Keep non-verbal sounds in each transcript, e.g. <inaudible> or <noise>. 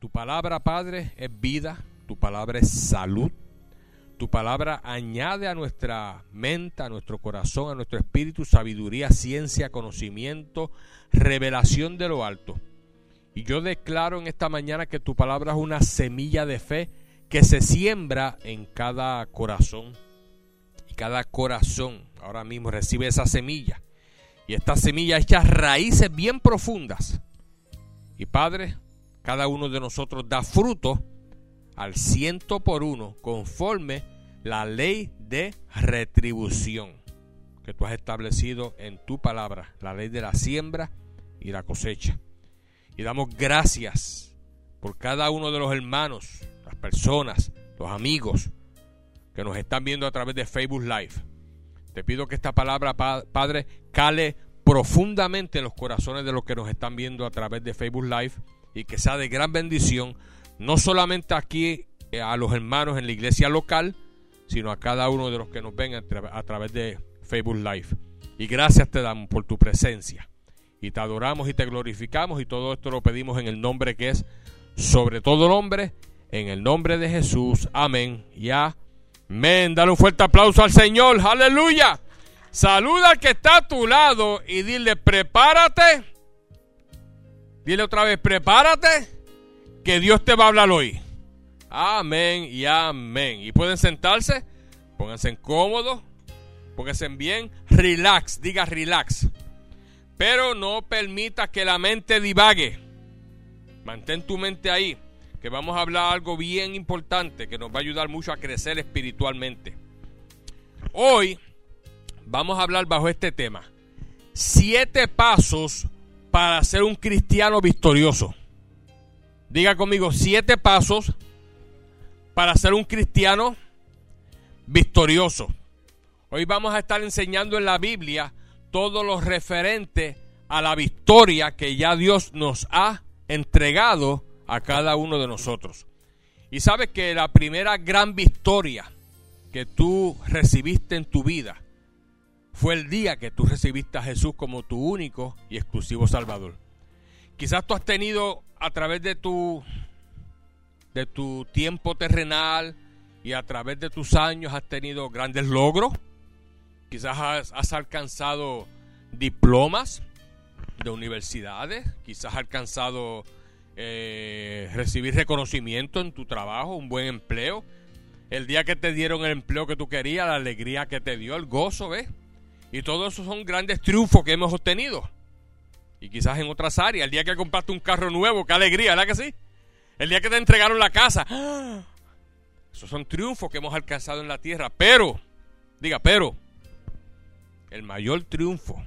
Tu palabra, Padre, es vida, tu palabra es salud, tu palabra añade a nuestra mente, a nuestro corazón, a nuestro espíritu sabiduría, ciencia, conocimiento, revelación de lo alto. Y yo declaro en esta mañana que tu palabra es una semilla de fe que se siembra en cada corazón. Y cada corazón ahora mismo recibe esa semilla. Y esta semilla echa raíces bien profundas. Y Padre, cada uno de nosotros da fruto al ciento por uno conforme la ley de retribución que tú has establecido en tu palabra, la ley de la siembra y la cosecha. Y damos gracias por cada uno de los hermanos, las personas, los amigos que nos están viendo a través de Facebook Live. Te pido que esta palabra, Padre, cale profundamente en los corazones de los que nos están viendo a través de Facebook Live y que sea de gran bendición, no solamente aquí eh, a los hermanos en la iglesia local, sino a cada uno de los que nos ven a, través de Facebook Live. Y gracias te damos por tu presencia. Y te adoramos y te glorificamos y todo esto lo pedimos en el nombre que es sobre todo nombre, en el nombre de Jesús. Amén. Y amén. Dale un fuerte aplauso al Señor. Aleluya. Saluda al que está a tu lado y dile, prepárate Dile otra vez, prepárate, que Dios te va a hablar hoy. Amén y amén. Y pueden sentarse, pónganse cómodos, pónganse bien, relax, diga relax. Pero no permita que la mente divague. Mantén tu mente ahí, que vamos a hablar algo bien importante que nos va a ayudar mucho a crecer espiritualmente. Hoy vamos a hablar bajo este tema. Siete pasos para ser un cristiano victorioso. Diga conmigo, siete pasos para ser un cristiano victorioso. Hoy vamos a estar enseñando en la Biblia todo lo referente a la victoria que ya Dios nos ha entregado a cada uno de nosotros. Y sabes que la primera gran victoria que tú recibiste en tu vida fue el día que tú recibiste a Jesús como tu único y exclusivo Salvador. Quizás tú has tenido a través de tu de tu tiempo terrenal y a través de tus años has tenido grandes logros. Quizás has, alcanzado diplomas de universidades, quizás has alcanzado eh, recibir reconocimiento en tu trabajo, un buen empleo. El día que te dieron el empleo que tú querías, la alegría que te dio, el gozo, ¿ves? Y todos esos son grandes triunfos que hemos obtenido. Y quizás en otras áreas. El día que compraste un carro nuevo, qué alegría, ¿verdad que sí? El día que te entregaron la casa. ¡ah! Esos son triunfos que hemos alcanzado en la tierra. Pero, diga, pero, el mayor triunfo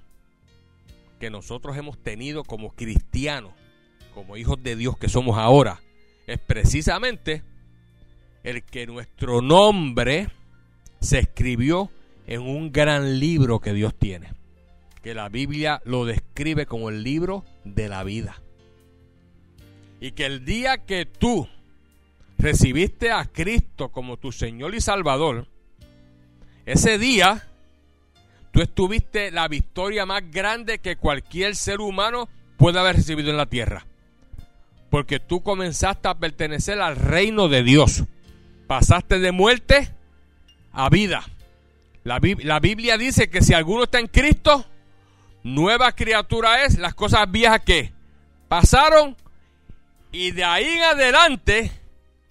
que nosotros hemos tenido como cristianos, como hijos de Dios que somos ahora, es precisamente el que nuestro nombre se escribió en un gran libro que Dios tiene, que la Biblia lo describe como el libro de la vida. Y que el día que tú recibiste a Cristo como tu Señor y Salvador, ese día tú estuviste la victoria más grande que cualquier ser humano puede haber recibido en la tierra. Porque tú comenzaste a pertenecer al reino de Dios. Pasaste de muerte a vida. La, Biblia dice que si alguno está en Cristo, nueva criatura es, las cosas viejas que pasaron y de ahí en adelante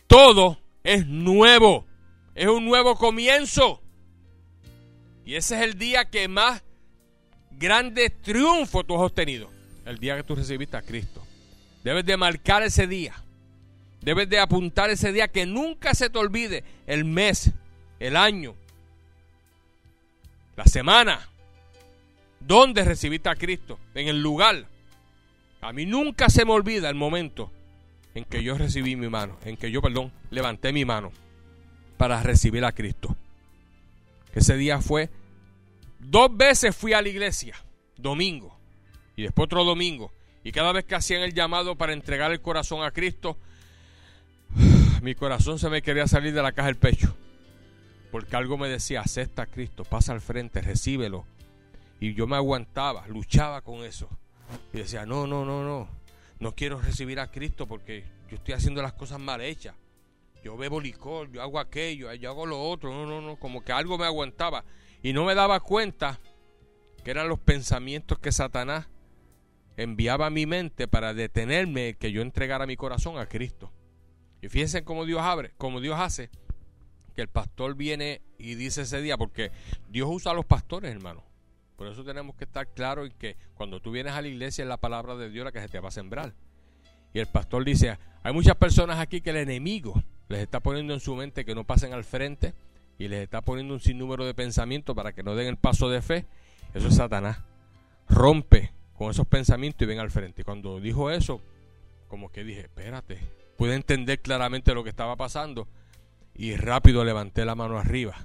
todo es nuevo, es un nuevo comienzo. Y ese es el día que más grande triunfo tú has obtenido, el día que tú recibiste a Cristo. Debes de marcar ese día. Debes de apuntar ese día que nunca se te olvide el mes, el año, la semana, donde recibiste a Cristo, en el lugar. A mí nunca se me olvida el momento en que yo recibí mi mano, en que yo, perdón, levanté mi mano para recibir a Cristo. Ese día fue, dos veces fui a la iglesia, domingo, y después otro domingo, y cada vez que hacían el llamado para entregar el corazón a Cristo, <sighs> mi corazón se me quería salir de la caja del pecho. Porque algo me decía, acepta a Cristo, pasa al frente, recíbelo. Y yo me aguantaba, luchaba con eso. Y decía, no, no, no, no. no quiero recibir a Cristo porque yo estoy haciendo las cosas mal hechas. Yo bebo licor, yo hago aquello, yo hago lo otro. No, no, no, como que algo me aguantaba. Y no me daba cuenta que eran los pensamientos que Satanás enviaba a mi mente para detenerme que yo entregara mi corazón a Cristo. Y fíjense cómo Dios abre, cómo Dios hace que el pastor viene y dice ese día, porque Dios usa a los pastores, hermano. Por eso tenemos que estar claros en que cuando tú vienes a la iglesia es la palabra de Dios la que se te va a sembrar. Y el pastor dice, hay muchas personas aquí que el enemigo les está poniendo en su mente que no pasen al frente y les está poniendo un sinnúmero de pensamientos para que no den el paso de fe. Eso es Satanás. Rompe con esos pensamientos y ven al frente. Cuando dijo eso, como que dije, espérate, pude entender claramente lo que estaba pasando y rápido levanté la mano arriba.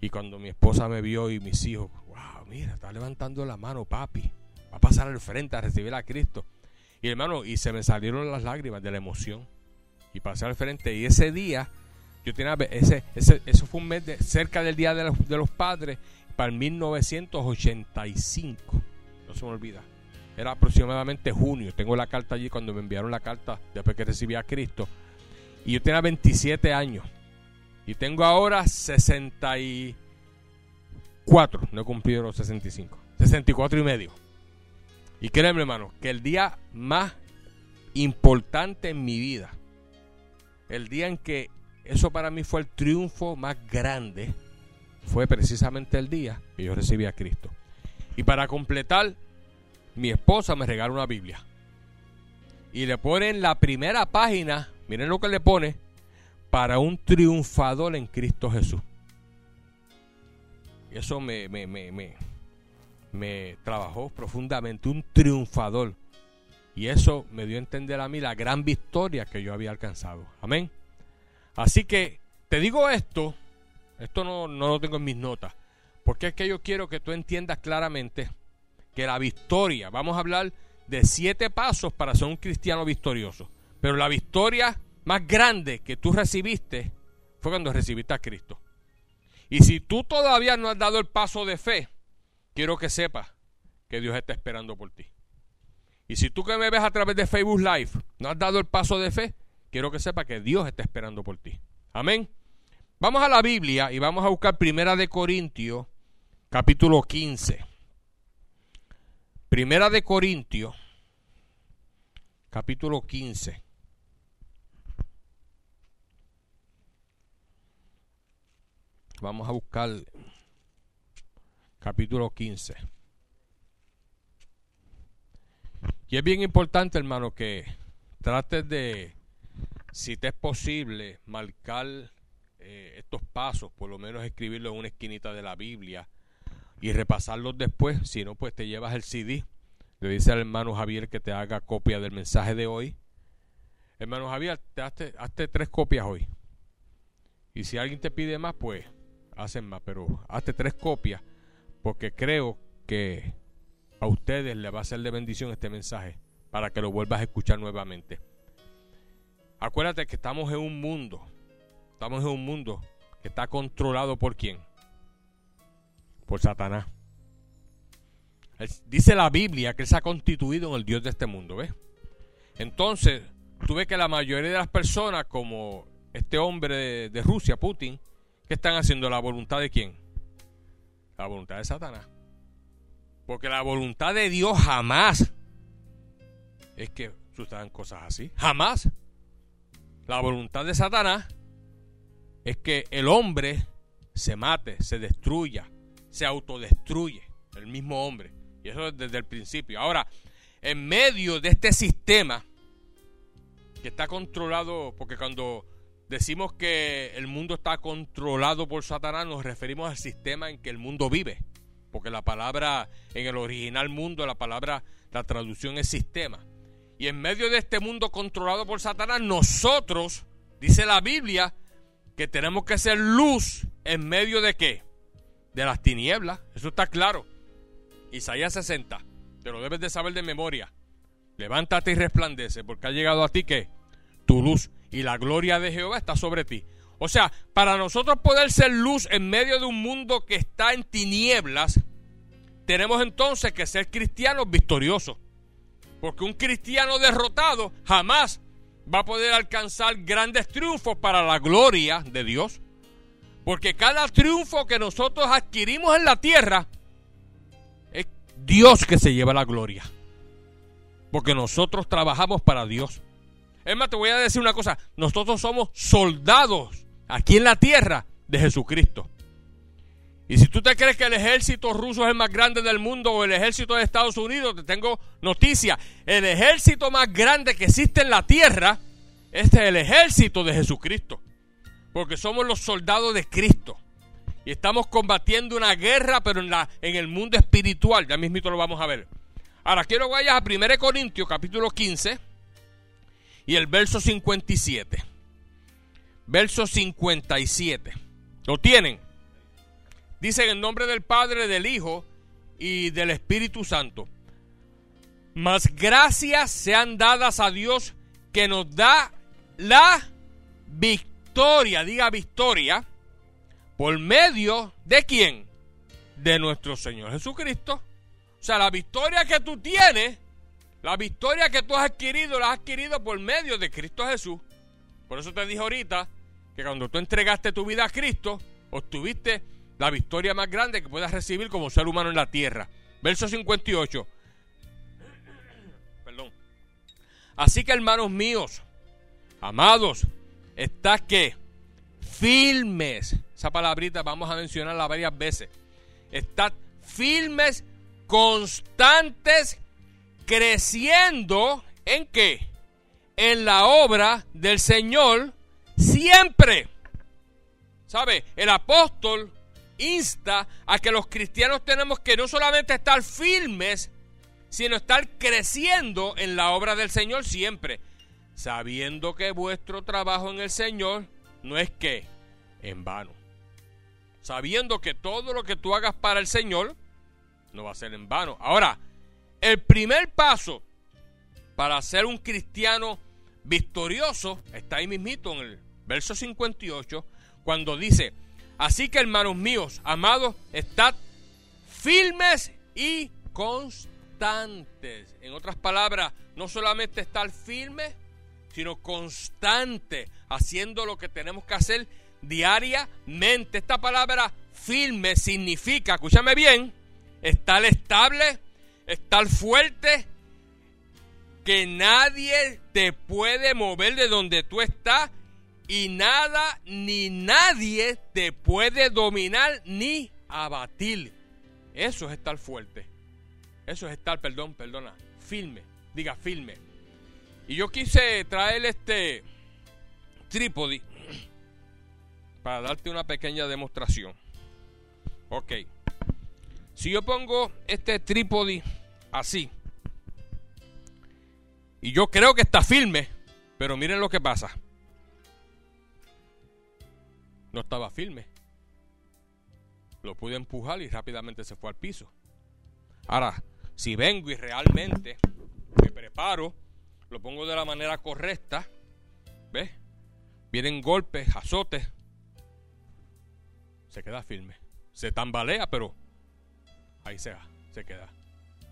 Y cuando mi esposa me vio y mis hijos, wow, mira, está levantando la mano, papi. Va a pasar al frente a recibir a Cristo. Y hermano, y se me salieron las lágrimas de la emoción. Y pasé al frente. Y ese día, yo tenía, ese, ese, eso fue un mes de, cerca del Día de los, de los Padres, para el 1985. No se me olvida. Era aproximadamente junio. Tengo la carta allí cuando me enviaron la carta después que recibí a Cristo. Y yo tenía 27 años. Y tengo ahora 64. No he cumplido los 65. 64 y medio. Y créeme, hermano, que el día más importante en mi vida, el día en que eso para mí fue el triunfo más grande, fue precisamente el día que yo recibí a Cristo. Y para completar, mi esposa me regaló una Biblia. Y le pone en la primera página, miren lo que le pone, para un triunfador en Cristo Jesús. Eso me, me, me, me, me trabajó profundamente, un triunfador. Y eso me dio a entender a mí la gran victoria que yo había alcanzado. Amén. Así que te digo esto, esto no, no lo tengo en mis notas, porque es que yo quiero que tú entiendas claramente que la victoria, vamos a hablar de siete pasos para ser un cristiano victorioso, pero la victoria más grande que tú recibiste fue cuando recibiste a Cristo. Y si tú todavía no has dado el paso de fe, quiero que sepas que Dios está esperando por ti. Y si tú que me ves a través de Facebook Live no has dado el paso de fe, quiero que sepas que Dios está esperando por ti. Amén. Vamos a la Biblia y vamos a buscar Primera de Corintios, capítulo 15. Primera de Corintios, capítulo 15. Vamos a buscar capítulo 15. Y es bien importante, hermano, que trates de, si te es posible, marcar eh, estos pasos, por lo menos escribirlo en una esquinita de la Biblia y repasarlos después. Si no, pues te llevas el CD. Le dice al hermano Javier que te haga copia del mensaje de hoy. Hermano Javier, te hazte, hazte tres copias hoy. Y si alguien te pide más, pues hacen más. Pero hazte tres copias porque creo que a ustedes les va a ser de bendición este mensaje para que lo vuelvas a escuchar nuevamente. Acuérdate que estamos en un mundo, estamos en un mundo que está controlado por quién? Por Satanás. Dice la Biblia que él se ha constituido en el Dios de este mundo, ¿ves? Entonces, tú ves que la mayoría de las personas, como este hombre de Rusia, Putin, ¿qué están haciendo? ¿La voluntad de quién? La voluntad de Satanás. Porque la voluntad de Dios jamás es que sucedan cosas así. Jamás. La voluntad de Satanás es que el hombre se mate, se destruya, se autodestruye. El mismo hombre. Y eso desde el principio. Ahora, en medio de este sistema que está controlado, porque cuando decimos que el mundo está controlado por Satanás, nos referimos al sistema en que el mundo vive. Porque la palabra, en el original mundo, la palabra, la traducción es sistema. Y en medio de este mundo controlado por Satanás, nosotros, dice la Biblia, que tenemos que ser luz en medio de qué? De las tinieblas. Eso está claro. Isaías 60. Te lo debes de saber de memoria. Levántate y resplandece, porque ha llegado a ti que tu luz y la gloria de Jehová está sobre ti. O sea, para nosotros poder ser luz en medio de un mundo que está en tinieblas, tenemos entonces que ser cristianos victoriosos. Porque un cristiano derrotado jamás va a poder alcanzar grandes triunfos para la gloria de Dios. Porque cada triunfo que nosotros adquirimos en la tierra es Dios que se lleva la gloria. Porque nosotros trabajamos para Dios. Es más, te voy a decir una cosa. Nosotros somos soldados aquí en la tierra de Jesucristo. Y si tú te crees que el ejército ruso es el más grande del mundo o el ejército de Estados Unidos, te tengo noticia. El ejército más grande que existe en la tierra es el ejército de Jesucristo. Porque somos los soldados de Cristo. Y estamos combatiendo una guerra, pero en, la, en el mundo espiritual. Ya mismito lo vamos a ver. Ahora quiero que vayas a 1 Corintios capítulo 15 y el verso 57. Verso 57. ¿Lo tienen? Dice en el nombre del Padre, del Hijo y del Espíritu Santo. Mas gracias sean dadas a Dios que nos da la victoria, diga victoria, por medio de quién? De nuestro Señor Jesucristo. O sea, la victoria que tú tienes, la victoria que tú has adquirido, la has adquirido por medio de Cristo Jesús. Por eso te dije ahorita que cuando tú entregaste tu vida a Cristo, obtuviste la victoria más grande que puedas recibir como ser humano en la tierra. Verso 58. Perdón. Así que hermanos míos, amados, está que firmes. Esa palabrita vamos a mencionarla varias veces. Estad firmes, constantes, creciendo en qué? En la obra del Señor siempre. ¿Sabe? El apóstol insta a que los cristianos tenemos que no solamente estar firmes, sino estar creciendo en la obra del Señor siempre, sabiendo que vuestro trabajo en el Señor no es que en vano. Sabiendo que todo lo que tú hagas para el Señor no va a ser en vano. Ahora, el primer paso para ser un cristiano victorioso está ahí mismito en el verso 58, cuando dice, Así que hermanos míos, amados, estad firmes y constantes. En otras palabras, no solamente estar firmes, sino constante, haciendo lo que tenemos que hacer diariamente. Esta palabra firme significa, escúchame bien, estar estable, estar fuerte, que nadie te puede mover de donde tú estás y nada ni nadie te puede dominar ni abatir. Eso es estar fuerte. Eso es estar, perdón, perdona, firme. Diga firme. Y yo quise traer este trípode para darte una pequeña demostración. Ok. Si yo pongo este trípode así, y yo creo que está firme, pero miren lo que pasa no estaba firme. Lo pude empujar y rápidamente se fue al piso. Ahora, si vengo y realmente me preparo, lo pongo de la manera correcta, ¿ves? Vienen golpes, azotes, se queda firme. Se tambalea, pero ahí se va, se queda.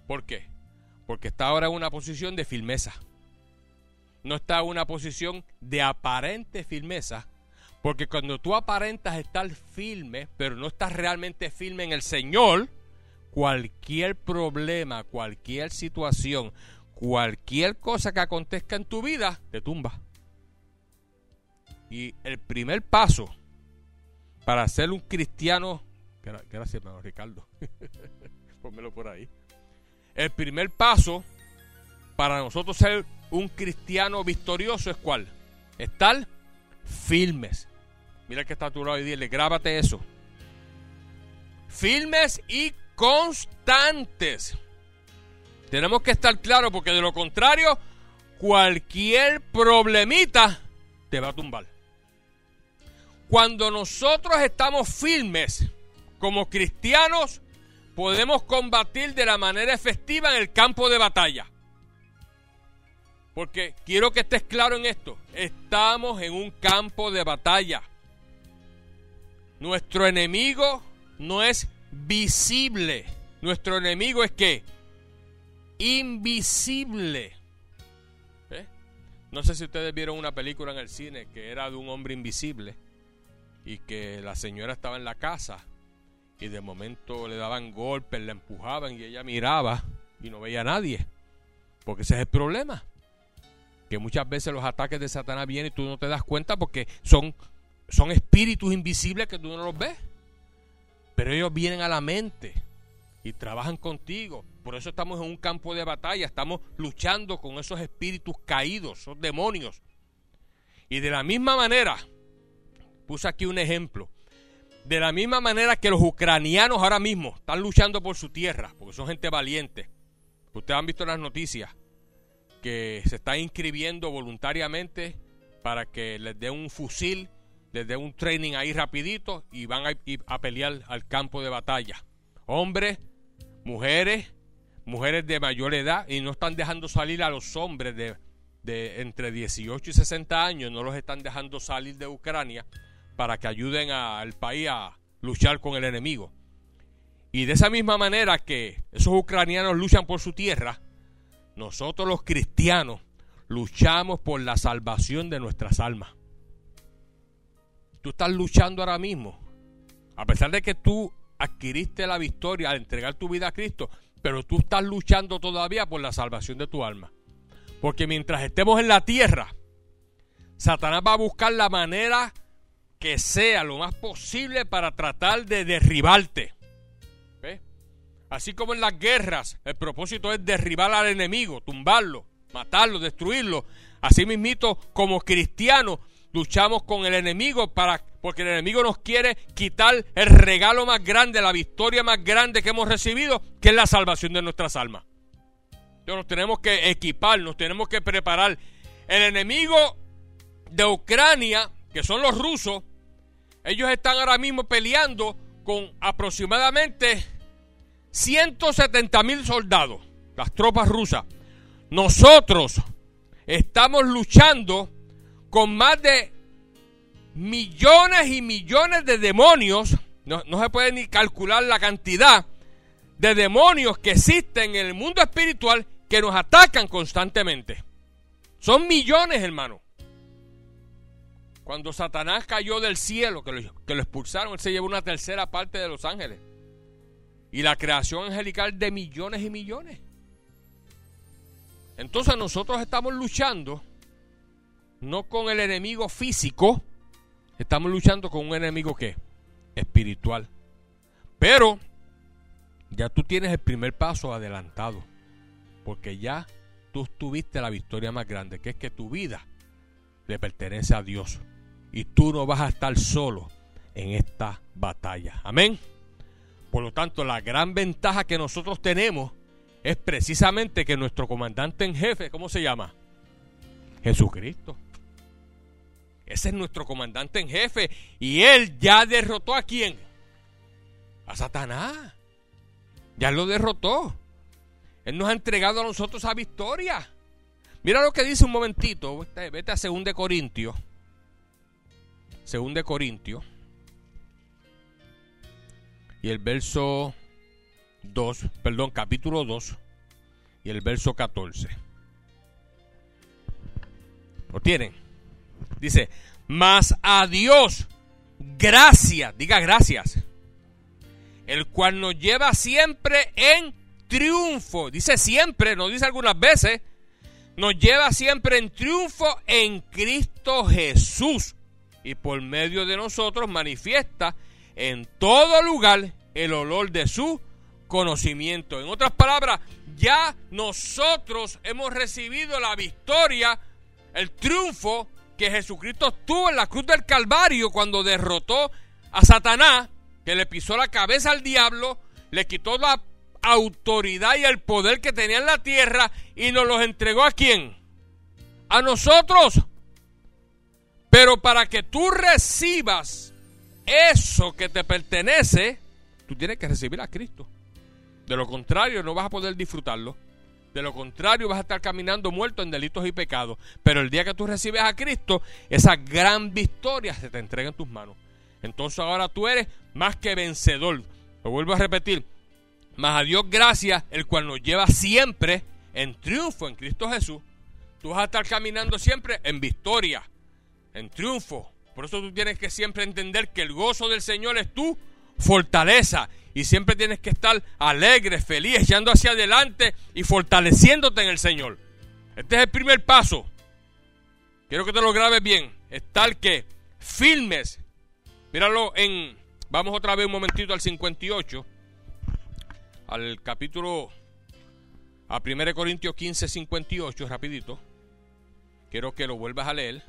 ¿Por qué? Porque está ahora en una posición de firmeza. No está en una posición de aparente firmeza, porque cuando tú aparentas estar firme, pero no estás realmente firme en el Señor, cualquier problema, cualquier situación, cualquier cosa que acontezca en tu vida, te tumba. Y el primer paso para ser un cristiano, gracias hermano Ricardo, <laughs> pónmelo por ahí. El primer paso para nosotros ser un cristiano victorioso es cuál? Estar firmes. Mira que está a tu lado y dile, grábate eso. Firmes y constantes. Tenemos que estar claros porque de lo contrario, cualquier problemita te va a tumbar. Cuando nosotros estamos firmes como cristianos, podemos combatir de la manera efectiva en el campo de batalla. Porque quiero que estés claro en esto. Estamos en un campo de batalla. Nuestro enemigo no es visible. Nuestro enemigo es que invisible. ¿Eh? No sé si ustedes vieron una película en el cine que era de un hombre invisible y que la señora estaba en la casa y de momento le daban golpes, la empujaban y ella miraba y no veía a nadie. Porque ese es el problema. Que muchas veces los ataques de Satanás vienen y tú no te das cuenta porque son, son espíritus invisibles que tú no los ves. Pero ellos vienen a la mente y trabajan contigo. Por eso estamos en un campo de batalla, estamos luchando con esos espíritus caídos, esos demonios. Y de la misma manera, puse aquí un ejemplo, de la misma manera que los ucranianos ahora mismo están luchando por su tierra, porque son gente valiente. Ustedes han visto las noticias que se están inscribiendo voluntariamente para que les dé un fusil, les dé un training ahí rapidito y van a, a pelear al campo de batalla. Hombres, mujeres, mujeres de mayor edad y no están dejando salir a los hombres de, de entre 18 y 60 años, no los están dejando salir de Ucrania para que ayuden al país a luchar con el enemigo. Y de esa misma manera que esos ucranianos luchan por su tierra, nosotros los cristianos luchamos por la salvación de nuestras almas. Tú estás luchando ahora mismo. A pesar de que tú adquiriste la victoria al entregar tu vida a Cristo, pero tú estás luchando todavía por la salvación de tu alma. Porque mientras estemos en la tierra, Satanás va a buscar la manera que sea lo más posible para tratar de derribarte. Así como en las guerras, el propósito es derribar al enemigo, tumbarlo, matarlo, destruirlo. Así mismito, como cristianos, luchamos con el enemigo para porque el enemigo nos quiere quitar el regalo más grande, la victoria más grande que hemos recibido, que es la salvación de nuestras almas. Entonces nos tenemos que equipar, nos tenemos que preparar. El enemigo de Ucrania, que son los rusos, ellos están ahora mismo peleando con aproximadamente 170 mil soldados, las tropas rusas. Nosotros estamos luchando con más de millones y millones de demonios. No, no, se puede ni calcular la cantidad de demonios que existen en el mundo espiritual que nos atacan constantemente. Son millones, hermano. Cuando Satanás cayó del cielo, que lo, que lo expulsaron, él se llevó una tercera parte de los ángeles. Y la creación angelical de millones y millones. Entonces nosotros estamos luchando no con el enemigo físico, estamos luchando con un enemigo que espiritual. Pero ya tú tienes el primer paso adelantado, porque ya tú tuviste la victoria más grande, que es que tu vida le pertenece a Dios y tú no vas a estar solo en esta batalla. Amén. Por lo tanto, la gran ventaja que nosotros tenemos es precisamente que nuestro comandante en jefe, ¿cómo se llama? Jesucristo. Ese es nuestro comandante en jefe. Y él ya derrotó a quién? A Satanás. Ya lo derrotó. Él nos ha entregado a nosotros a victoria. Mira lo que dice un momentito. Vete a 2 de Corintios. Según de Corintios. Y el verso 2, perdón, capítulo 2 y el verso 14. ¿Lo tienen? Dice, mas a Dios, gracias, diga gracias, el cual nos lleva siempre en triunfo. Dice siempre, no dice algunas veces, nos lleva siempre en triunfo en Cristo Jesús y por medio de nosotros manifiesta en todo lugar el olor de su conocimiento. En otras palabras, ya nosotros hemos recibido la victoria, el triunfo que Jesucristo tuvo en la cruz del Calvario cuando derrotó a Satanás, que le pisó la cabeza al diablo, le quitó la autoridad y el poder que tenía en la tierra y nos los entregó a quién? A nosotros. Pero para que tú recibas eso que te pertenece, tú tienes que recibir a Cristo. De lo contrario, no vas a poder disfrutarlo. De lo contrario, vas a estar caminando muerto en delitos y pecados. Pero el día que tú recibes a Cristo, esa gran victoria se te entrega en tus manos. Entonces ahora tú eres más que vencedor. Lo vuelvo a repetir. Más a Dios gracias, el cual nos lleva siempre en triunfo en Cristo Jesús, tú vas a estar caminando siempre en victoria, en triunfo. Por eso tú tienes que siempre entender que el gozo del Señor es tu fortaleza. Y siempre tienes que estar alegre, feliz, echando hacia adelante y fortaleciéndote en el Señor. Este es el primer paso. Quiero que te lo grabes bien. Es tal que firmes. Míralo en. Vamos otra vez un momentito al 58. Al capítulo. A 1 Corintios 15, 58, rapidito. Quiero que lo vuelvas a leer.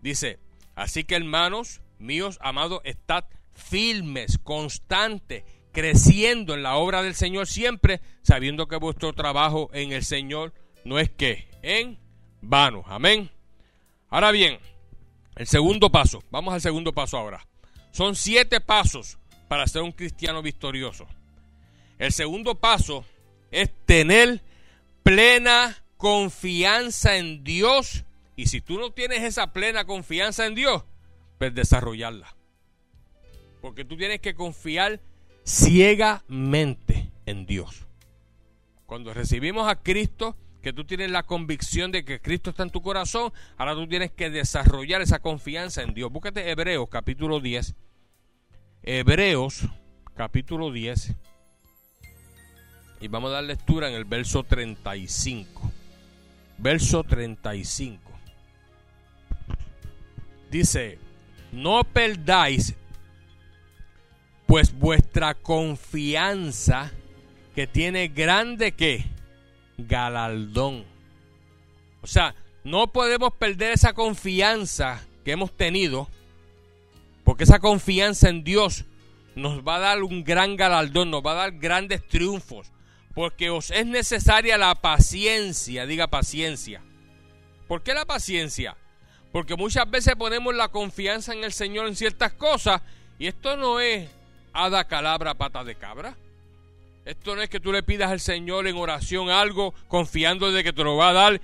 Dice, así que hermanos míos, amados, estad firmes, constantes, creciendo en la obra del Señor siempre, sabiendo que vuestro trabajo en el Señor no es que en vano. Amén. Ahora bien, el segundo paso, vamos al segundo paso ahora. Son siete pasos para ser un cristiano victorioso. El segundo paso es tener plena confianza en Dios. Y si tú no tienes esa plena confianza en Dios, pues desarrollarla. Porque tú tienes que confiar ciegamente en Dios. Cuando recibimos a Cristo, que tú tienes la convicción de que Cristo está en tu corazón, ahora tú tienes que desarrollar esa confianza en Dios. Búscate Hebreos capítulo 10. Hebreos capítulo 10. Y vamos a dar lectura en el verso 35. Verso 35. Dice, no perdáis pues vuestra confianza que tiene grande que galardón. O sea, no podemos perder esa confianza que hemos tenido, porque esa confianza en Dios nos va a dar un gran galardón, nos va a dar grandes triunfos, porque os es necesaria la paciencia, diga paciencia. ¿Por qué la paciencia? Porque muchas veces ponemos la confianza en el Señor en ciertas cosas y esto no es hada calabra pata de cabra. Esto no es que tú le pidas al Señor en oración algo confiando de que te lo va a dar,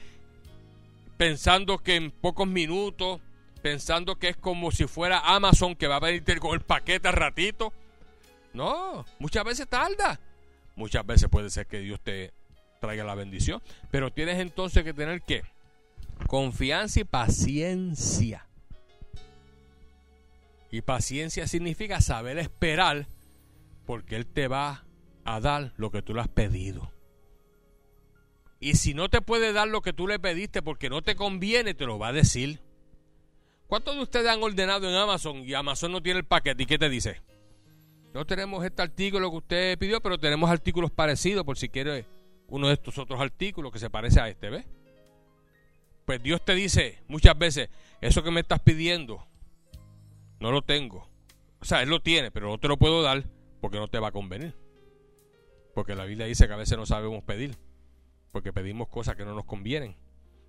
pensando que en pocos minutos, pensando que es como si fuera Amazon que va a venir con el paquete al ratito. No, muchas veces tarda. Muchas veces puede ser que Dios te traiga la bendición, pero tienes entonces que tener que confianza y paciencia. Y paciencia significa saber esperar porque Él te va a dar lo que tú le has pedido. Y si no te puede dar lo que tú le pediste porque no te conviene, te lo va a decir. ¿Cuántos de ustedes han ordenado en Amazon y Amazon no tiene el paquete? ¿Y qué te dice? No tenemos este artículo que usted pidió, pero tenemos artículos parecidos por si quiere uno de estos otros artículos que se parece a este, ¿ves? Pues Dios te dice muchas veces, eso que me estás pidiendo, no lo tengo. O sea, Él lo tiene, pero no te lo puedo dar porque no te va a convenir. Porque la Biblia dice que a veces no sabemos pedir, porque pedimos cosas que no nos convienen,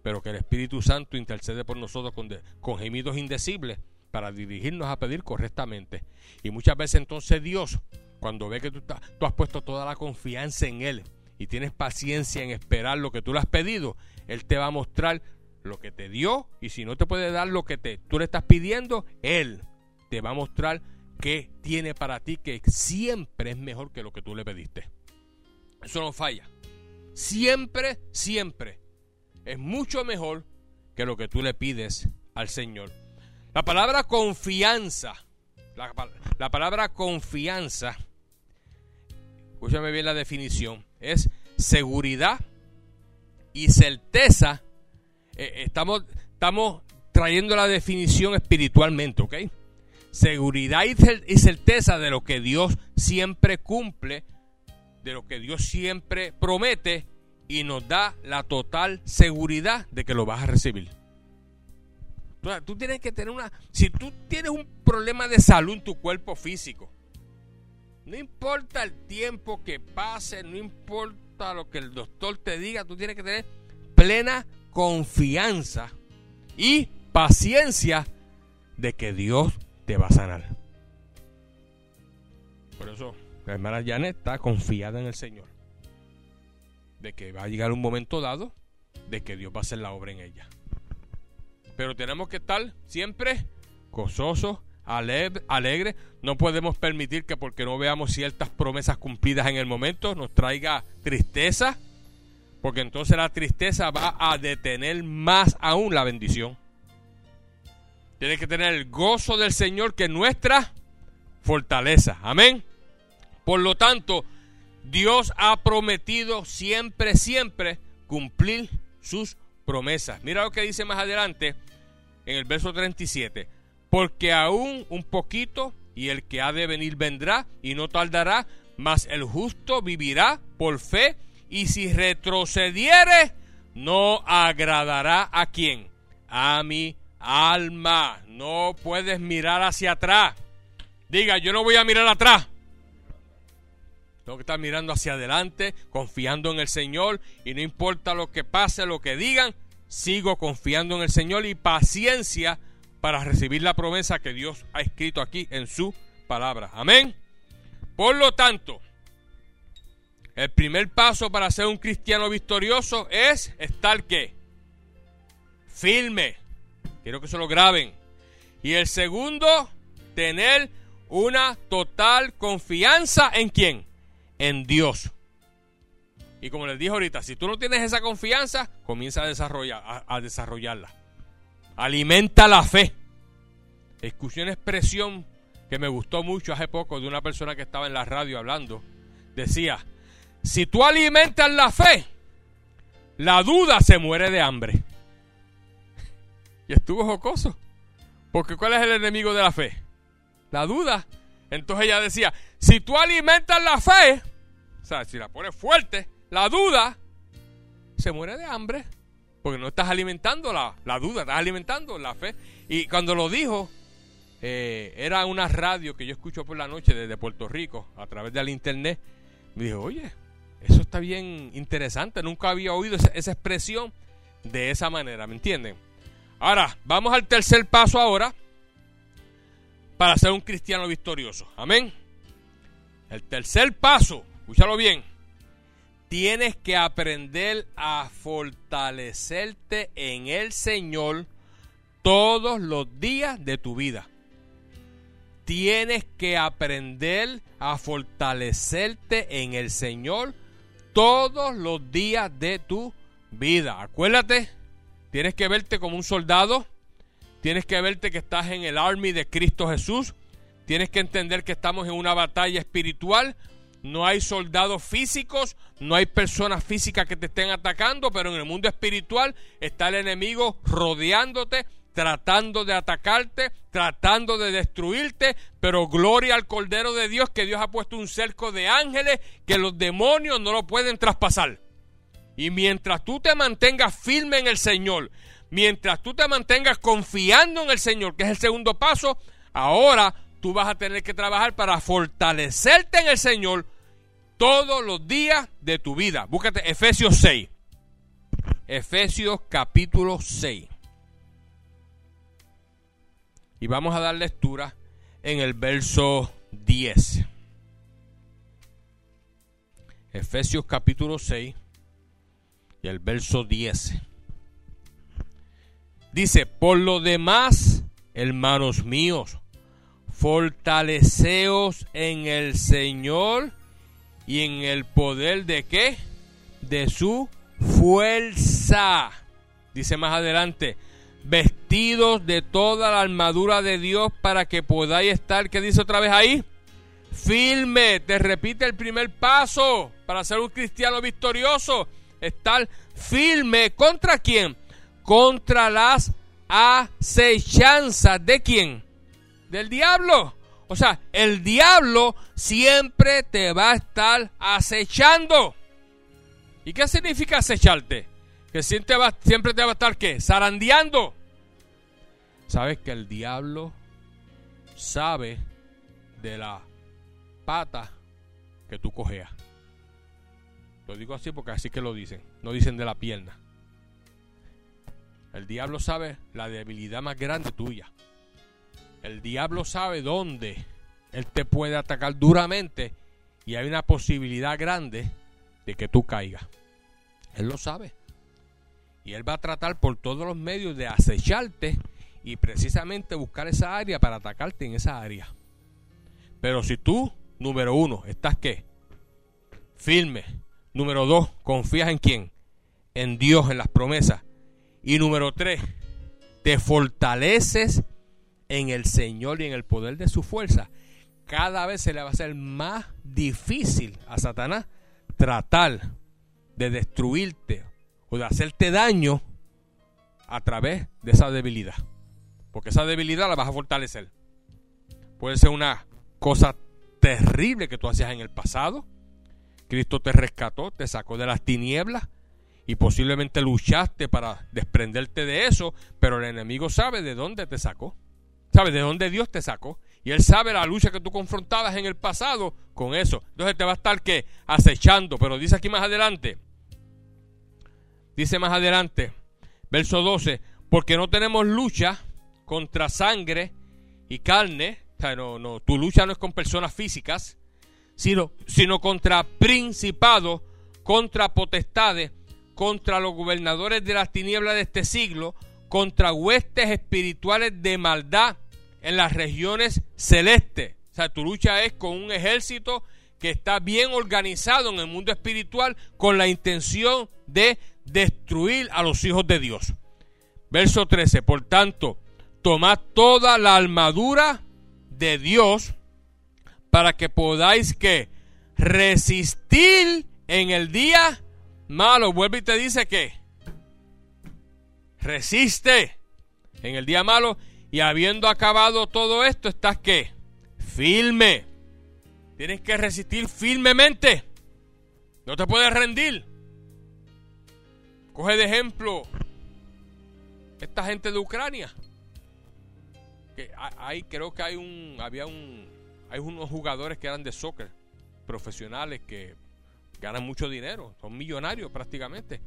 pero que el Espíritu Santo intercede por nosotros con, gemidos indecibles para dirigirnos a pedir correctamente. Y muchas veces entonces Dios, cuando ve que tú, tú has puesto toda la confianza en Él y tienes paciencia en esperar lo que tú le has pedido, Él te va a mostrar lo que te dio y si no te puede dar lo que te, tú le estás pidiendo, Él te va a mostrar qué tiene para ti que siempre es mejor que lo que tú le pediste. Eso no falla. Siempre, siempre es mucho mejor que lo que tú le pides al Señor. La palabra confianza, la, palabra confianza, escúchame bien la definición, es seguridad y certeza. Eh, estamos, estamos trayendo la definición espiritualmente, ¿ok? Seguridad y certeza de lo que Dios siempre cumple de lo que Dios siempre promete y nos da la total seguridad de que lo vas a recibir. Tú, tienes que tener una... Si tú tienes un problema de salud en tu cuerpo físico, no importa el tiempo que pase, no importa lo que el doctor te diga, tú tienes que tener plena confianza y paciencia de que Dios te va a sanar. Por eso la hermana Janet está confiada en el Señor. De que va a llegar un momento dado de que Dios va a hacer la obra en ella. Pero tenemos que estar siempre gozosos, alegres. No podemos permitir que porque no veamos ciertas promesas cumplidas en el momento nos traiga tristeza. Porque entonces la tristeza va a detener más aún la bendición. Tienes que tener el gozo del Señor que es nuestra fortaleza. Amén. Por lo tanto, Dios ha prometido siempre, siempre cumplir sus promesas. Mira lo que dice más adelante en el verso 37. Porque aún un poquito y el que ha de venir vendrá y no tardará, mas el justo vivirá por fe y si retrocediere, no agradará a quién? A mi alma. No puedes mirar hacia atrás. Diga, yo no voy a mirar atrás. Tengo que estar mirando hacia adelante, confiando en el Señor y no importa lo que pase, lo que digan, sigo confiando en el Señor y paciencia para recibir la promesa que Dios ha escrito aquí en su palabra. Amén. Por lo tanto, el primer paso para ser un cristiano victorioso es estar qué? Firme. Quiero que se lo graben. Y el segundo, tener una total confianza en quién? En Dios. Y como les dije ahorita, si tú no tienes esa confianza, comienza a, desarrollar, a, desarrollarla. Alimenta la fe. Escuché una expresión que me gustó mucho hace poco de una persona que estaba en la radio hablando. Decía, si tú alimentas la fe, la duda se muere de hambre. Y estuvo jocoso. Porque ¿cuál es el enemigo de la fe? La duda. Entonces ella decía, si tú alimentas la fe, o sea, si la pones fuerte, la duda se muere de hambre. Porque no estás alimentando la, duda, estás alimentando la fe. Y cuando lo dijo, eh, era una radio que yo escucho por la noche desde Puerto Rico, a través del internet. Me dijo, oye, eso está bien interesante. Nunca había oído esa, expresión de esa manera, ¿me entienden? Ahora, vamos al tercer paso ahora para ser un cristiano victorioso. Amén. El tercer paso, escúchalo bien. Tienes que aprender a fortalecerte en el Señor todos los días de tu vida. Tienes que aprender a fortalecerte en el Señor todos los días de tu vida. Acuérdate, tienes que verte como un soldado, tienes que verte que estás en el army de Cristo Jesús, tienes que entender que estamos en una batalla espiritual, no hay soldados físicos, no hay personas físicas que te estén atacando, pero en el mundo espiritual está el enemigo rodeándote, tratando de atacarte, tratando de destruirte, pero gloria al Cordero de Dios que Dios ha puesto un cerco de ángeles que los demonios no lo pueden traspasar. Y mientras tú te mantengas firme en el Señor, mientras tú te mantengas confiando en el Señor, que es el segundo paso, ahora tú vas a tener que trabajar para fortalecerte en el Señor todos los días de tu vida. Búscate Efesios 6. Efesios capítulo 6. Y vamos a dar lectura en el verso 10. Efesios capítulo 6 y el verso 10. Dice, por lo demás, hermanos míos, fortaleceos en el Señor y en el poder de qué? De su fuerza. Dice más adelante, de toda la armadura de Dios para que podáis estar, ¿qué dice otra vez ahí? Firme, te repite el primer paso para ser un cristiano victorioso, estar firme contra quién? Contra las acechanzas de quién? Del diablo. O sea, el diablo siempre te va a estar acechando. ¿Y qué significa acecharte? que siempre te va a estar ¿qué? Zarandeando. Sabes que el diablo sabe de la pata que tú cojeas. Lo digo así porque así que lo dicen. No dicen de la pierna. El diablo sabe la debilidad más grande tuya. El diablo sabe dónde él te puede atacar duramente y hay una posibilidad grande de que tú caigas. Él lo sabe. Y Él va a tratar por todos los medios de acecharte y precisamente buscar esa área para atacarte en esa área. Pero si tú, número uno, estás qué? Firme. Número dos, confías en quién? en Dios, en las promesas. Y número tres, te fortaleces en el Señor y en el poder de su fuerza. Cada vez se le va a hacer más difícil a Satanás tratar de destruirte o de hacerte daño a través de esa debilidad. Porque esa debilidad la vas a fortalecer. Puede ser una cosa terrible que tú hacías en el pasado. Cristo te rescató, te sacó de las tinieblas y posiblemente luchaste para desprenderte de eso, pero el enemigo sabe de dónde te sacó. Sabe de dónde Dios te sacó. Y él sabe la lucha que tú confrontabas en el pasado con eso. Entonces te va a estar que acechando. Pero dice aquí más adelante. Dice más adelante, verso 12, porque no tenemos lucha contra sangre y carne. O sea, no, no, tu lucha no es con personas físicas, sino, sino contra principados, contra potestades, contra los gobernadores de las tinieblas de este siglo, contra huestes espirituales de maldad en las regiones celestes. O sea, tu lucha es con un ejército que está bien organizado en el mundo espiritual con la intención de destruir a los hijos de Dios. Verso 13, por tanto, tomad toda la armadura de Dios para que podáis que resistir en el día malo. Vuelve y te dice que resiste en el día malo y habiendo acabado todo esto, estás que firme. Tienes que resistir firmemente. No te puedes rendir. Coge de ejemplo esta gente de Ucrania. Que hay, creo que hay un, había un, hay unos jugadores que eran de soccer, profesionales que ganan mucho dinero, son millonarios prácticamente.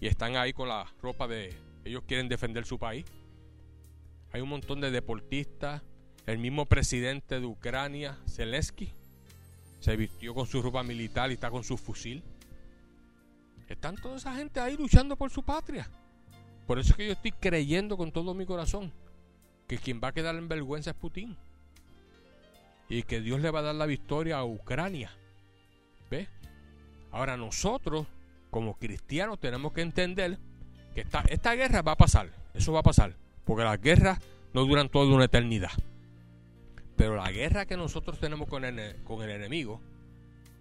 Y están ahí con la ropa de, ellos quieren defender su país. Hay un montón de deportistas. El mismo presidente de Ucrania, Zelensky, se vistió con su ropa militar y está con su fusil. Están toda esa gente ahí luchando por su patria. Por eso es que yo estoy creyendo con todo mi corazón que quien va a quedar en vergüenza es Putin. Y que Dios le va a dar la victoria a Ucrania. ¿Ves? Ahora nosotros, como cristianos, tenemos que entender que esta, esta guerra va a pasar. Eso va a pasar. Porque las guerras no duran toda una eternidad. Pero la guerra que nosotros tenemos con el, con el enemigo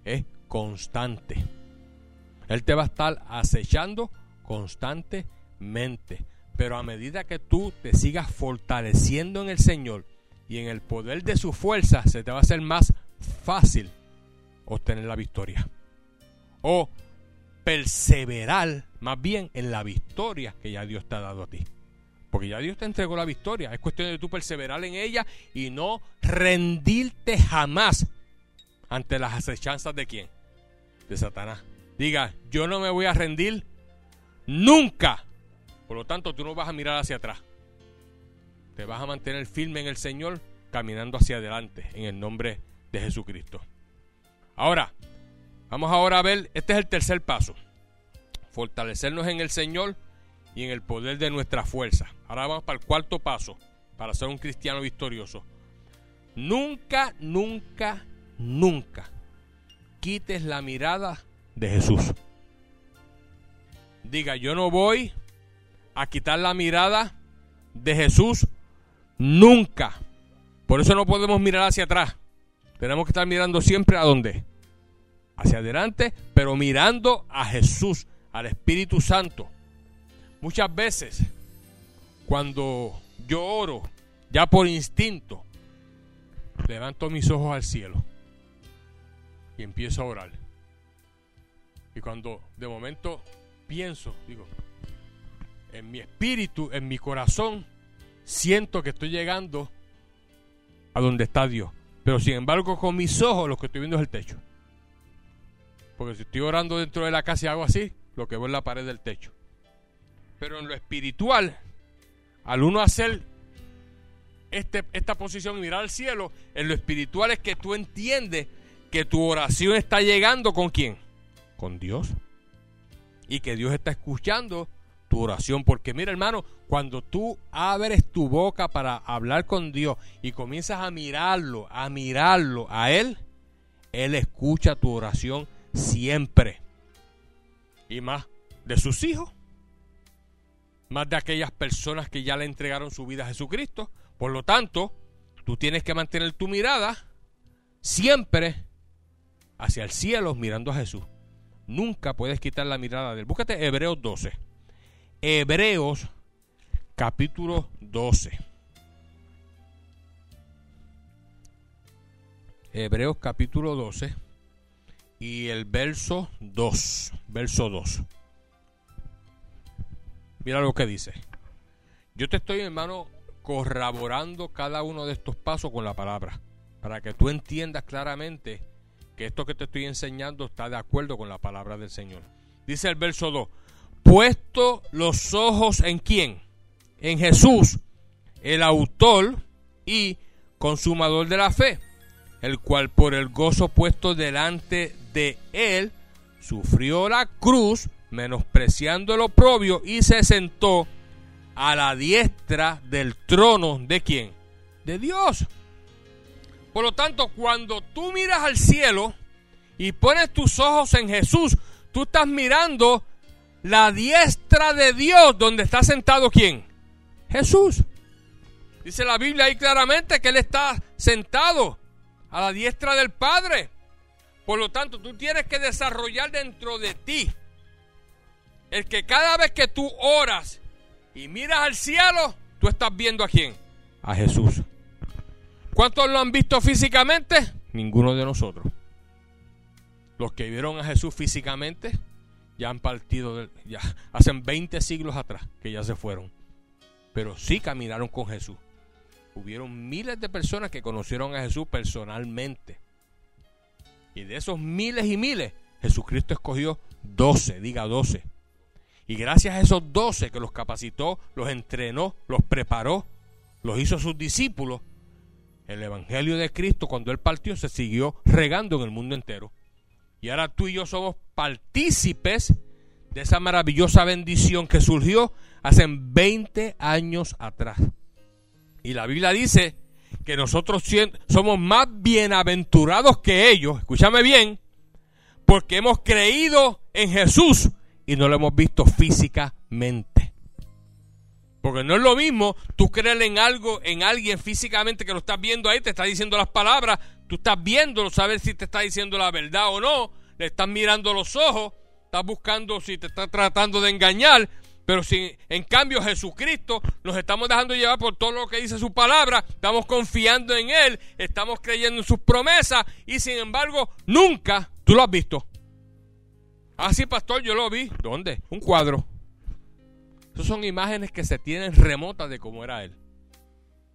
es constante. Él te va a estar acechando constantemente. Pero a medida que tú te sigas fortaleciendo en el Señor y en el poder de su fuerza, se te va a hacer más fácil obtener la victoria. O perseverar más bien en la victoria que ya Dios te ha dado a ti. Porque ya Dios te entregó la victoria. Es cuestión de tú perseverar en ella y no rendirte jamás ante las acechanzas de quién? De Satanás. Diga, yo no me voy a rendir nunca. Por lo tanto, tú no vas a mirar hacia atrás. Te vas a mantener firme en el Señor, caminando hacia adelante, en el nombre de Jesucristo. Ahora, vamos ahora a ver, este es el tercer paso. Fortalecernos en el Señor y en el poder de nuestra fuerza. Ahora vamos para el cuarto paso, para ser un cristiano victorioso. Nunca, nunca, nunca quites la mirada de Jesús. Diga, yo no voy a quitar la mirada de Jesús nunca. Por eso no podemos mirar hacia atrás. Tenemos que estar mirando siempre a dónde. Hacia adelante, pero mirando a Jesús, al Espíritu Santo. Muchas veces, cuando yo oro, ya por instinto, levanto mis ojos al cielo y empiezo a orar. Y cuando de momento pienso, digo, en mi espíritu, en mi corazón, siento que estoy llegando a donde está Dios. Pero sin embargo, con mis ojos lo que estoy viendo es el techo. Porque si estoy orando dentro de la casa y hago así, lo que veo es la pared del techo. Pero en lo espiritual, al uno hacer este, esta posición y mirar al cielo, en lo espiritual es que tú entiendes que tu oración está llegando con quién? Con Dios. Y que Dios está escuchando tu oración. Porque mira hermano, cuando tú abres tu boca para hablar con Dios y comienzas a mirarlo, a mirarlo a Él, Él escucha tu oración siempre. Y más de sus hijos, más de aquellas personas que ya le entregaron su vida a Jesucristo. Por lo tanto, tú tienes que mantener tu mirada siempre hacia el cielo mirando a Jesús. Nunca puedes quitar la mirada de él. Búscate Hebreos 12. Hebreos capítulo 12. Hebreos capítulo 12 y el verso 2. Verso 2. Mira lo que dice. Yo te estoy, hermano, corroborando cada uno de estos pasos con la palabra, para que tú entiendas claramente que esto que te estoy enseñando está de acuerdo con la palabra del Señor. Dice el verso 2, puesto los ojos en quién? En Jesús, el autor y consumador de la fe, el cual por el gozo puesto delante de él, sufrió la cruz, menospreciando el oprobio, y se sentó a la diestra del trono de quién? De Dios. Por lo tanto, cuando tú miras al cielo y pones tus ojos en Jesús, tú estás mirando la diestra de Dios donde está sentado quién? Jesús. Dice la Biblia ahí claramente que Él está sentado a la diestra del Padre. Por lo tanto, tú tienes que desarrollar dentro de ti el que cada vez que tú oras y miras al cielo, tú estás viendo a quién? A Jesús. ¿Cuántos lo han visto físicamente? Ninguno de nosotros. Los que vieron a Jesús físicamente ya han partido, ya hacen 20 siglos atrás que ya se fueron. Pero sí caminaron con Jesús. Hubieron miles de personas que conocieron a Jesús personalmente. Y de esos miles y miles, Jesucristo escogió 12, diga 12. Y gracias a esos 12 que los capacitó, los entrenó, los preparó, los hizo sus discípulos, el Evangelio de Cristo, cuando Él partió, se siguió regando en el mundo entero. Y ahora tú y yo somos partícipes de esa maravillosa bendición que surgió hace 20 años atrás. Y la Biblia dice que nosotros somos más bienaventurados que ellos, escúchame bien, porque hemos creído en Jesús y no lo hemos visto físicamente. Porque no es lo mismo tú creer en algo, en alguien físicamente que lo estás viendo ahí, te está diciendo las palabras, tú estás viéndolo, sabes si te está diciendo la verdad o no, le estás mirando los ojos, estás buscando si te está tratando de engañar, pero si en cambio Jesucristo nos estamos dejando llevar por todo lo que dice su palabra, estamos confiando en Él, estamos creyendo en sus promesas y sin embargo nunca tú lo has visto. Ah, sí, pastor, yo lo vi. ¿Dónde? Un cuadro. Esas son imágenes que se tienen remotas de cómo era Él.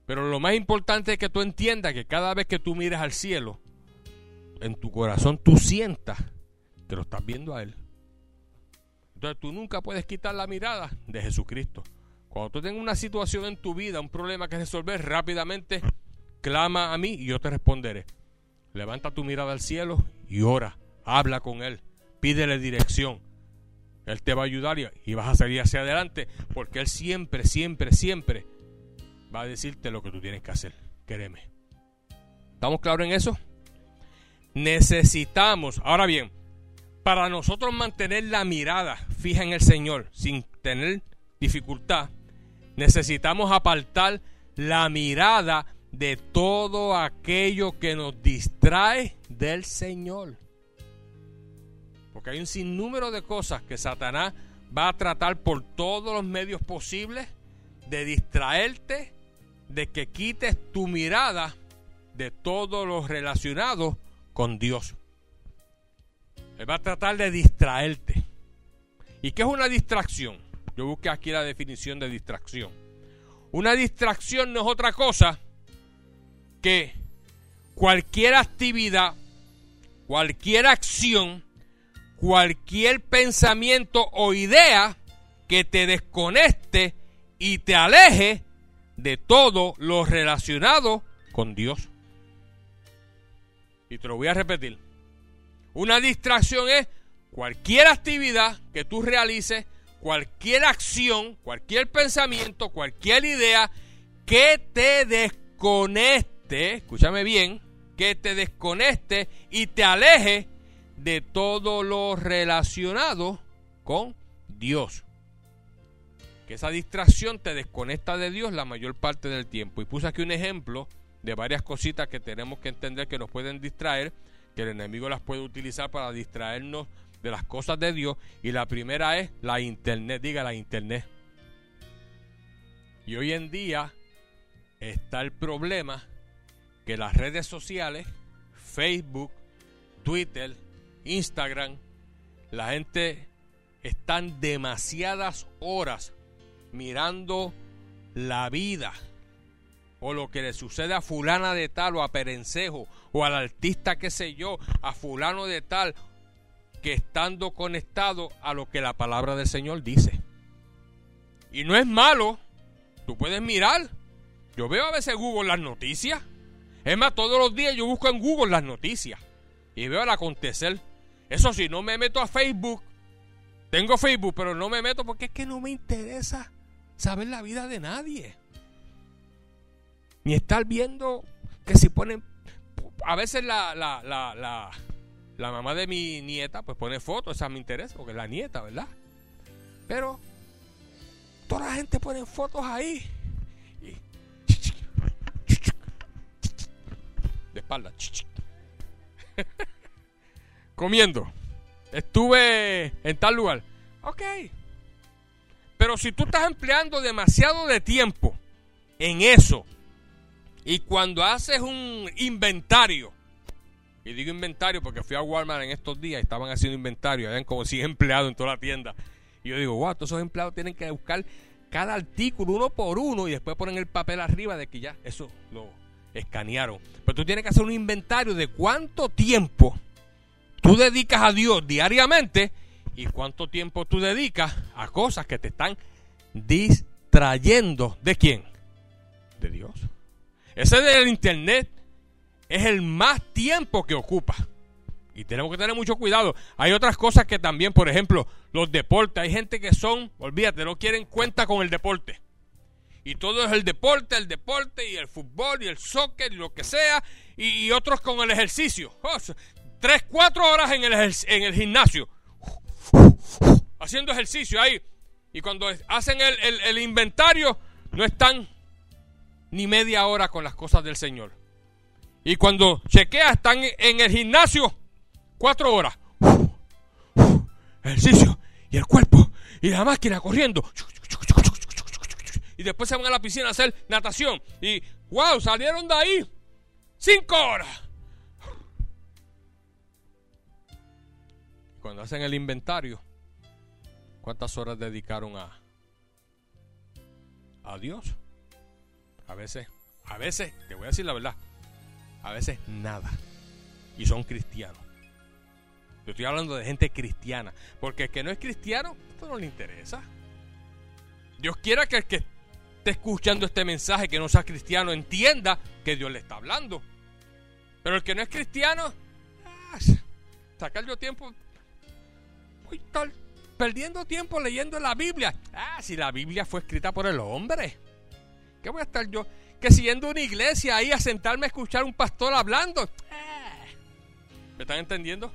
Pero lo más importante es que tú entiendas que cada vez que tú mires al cielo, en tu corazón tú sientas que lo estás viendo a Él. Entonces tú nunca puedes quitar la mirada de Jesucristo. Cuando tú tengas una situación en tu vida, un problema que resolver, rápidamente clama a mí y yo te responderé. Levanta tu mirada al cielo y ora, habla con Él, pídele dirección. Él te va a ayudar y, vas a salir hacia adelante porque Él siempre, siempre, siempre va a decirte lo que tú tienes que hacer. Créeme. ¿Estamos claros en eso? Necesitamos, ahora bien, para nosotros mantener la mirada fija en el Señor sin tener dificultad, necesitamos apartar la mirada de todo aquello que nos distrae del Señor. Hay un sinnúmero de cosas que Satanás va a tratar por todos los medios posibles de distraerte, de que quites tu mirada de todo lo relacionado con Dios. Él va a tratar de distraerte. ¿Y qué es una distracción? Yo busqué aquí la definición de distracción. Una distracción no es otra cosa que cualquier actividad, cualquier acción cualquier pensamiento o idea que te desconecte y te aleje de todo lo relacionado con Dios. Y te lo voy a repetir. Una distracción es cualquier actividad que tú realices, cualquier acción, cualquier pensamiento, cualquier idea que te desconecte, escúchame bien, que te desconecte y te aleje de todo lo relacionado con Dios. Que esa distracción te desconecta de Dios la mayor parte del tiempo. Y puse aquí un ejemplo de varias cositas que tenemos que entender que nos pueden distraer, que el enemigo las puede utilizar para distraernos de las cosas de Dios. Y la primera es la internet, diga la internet. Y hoy en día está el problema que las redes sociales, Facebook, Twitter, Instagram, la gente están demasiadas horas mirando la vida o lo que le sucede a fulana de tal o a Perencejo o al artista que sé yo, a fulano de tal, que estando conectado a lo que la palabra del Señor dice. Y no es malo, tú puedes mirar. Yo veo a veces Google las noticias. Es más, todos los días yo busco en Google las noticias y veo el acontecer. Eso sí, no me meto a Facebook. Tengo Facebook, pero no me meto porque es que no me interesa saber la vida de nadie. Ni estar viendo que si ponen... A veces la, la, la, la, la mamá de mi nieta pues pone fotos, esa me interesa, porque es la nieta, ¿verdad? Pero toda la gente pone fotos ahí. De espalda. Comiendo. Estuve en tal lugar. Ok. Pero si tú estás empleando demasiado de tiempo en eso, y cuando haces un inventario, y digo inventario porque fui a Walmart en estos días y estaban haciendo inventario, habían como 100 empleados en toda la tienda. Y yo digo, wow, todos esos empleados tienen que buscar cada artículo uno por uno y después ponen el papel arriba de que ya eso lo escanearon. Pero tú tienes que hacer un inventario de cuánto tiempo tú dedicas a Dios diariamente y cuánto tiempo tú dedicas a cosas que te están distrayendo. ¿De quién? De Dios. Ese del internet es el más tiempo que ocupa. Y tenemos que tener mucho cuidado. Hay otras cosas que también, por ejemplo, los deportes. Hay gente que son, olvídate, no quieren cuenta con el deporte. Y todo es el deporte, el deporte y el fútbol y el soccer y lo que sea. Y, otros con el ejercicio. Oh, tres, cuatro horas en el, en el gimnasio haciendo ejercicio ahí. Y cuando hacen el, inventario, no están ni media hora con las cosas del Señor. Y cuando chequea, están en el gimnasio cuatro horas. Ejercicio. Y el cuerpo. Y la máquina corriendo. Y después se van a la piscina a hacer natación. Y wow, salieron de ahí cinco horas. Cuando hacen el inventario, ¿Cuántas horas dedicaron a, a Dios? A veces, a veces, te voy a decir la verdad, a veces nada. Y son cristianos. Yo estoy hablando de gente cristiana. Porque el que no es cristiano, esto no le interesa. Dios quiera que el que esté escuchando este mensaje, que no sea cristiano, entienda que Dios le está hablando. Pero el que no es cristiano, ah, sacar yo tiempo, perdiendo tiempo leyendo la Biblia. Ah, si la Biblia fue escrita por el hombre. ¿Qué voy a estar yo? Que siguiendo una iglesia ahí a sentarme a escuchar a un pastor hablando. Ah. ¿Me están entendiendo?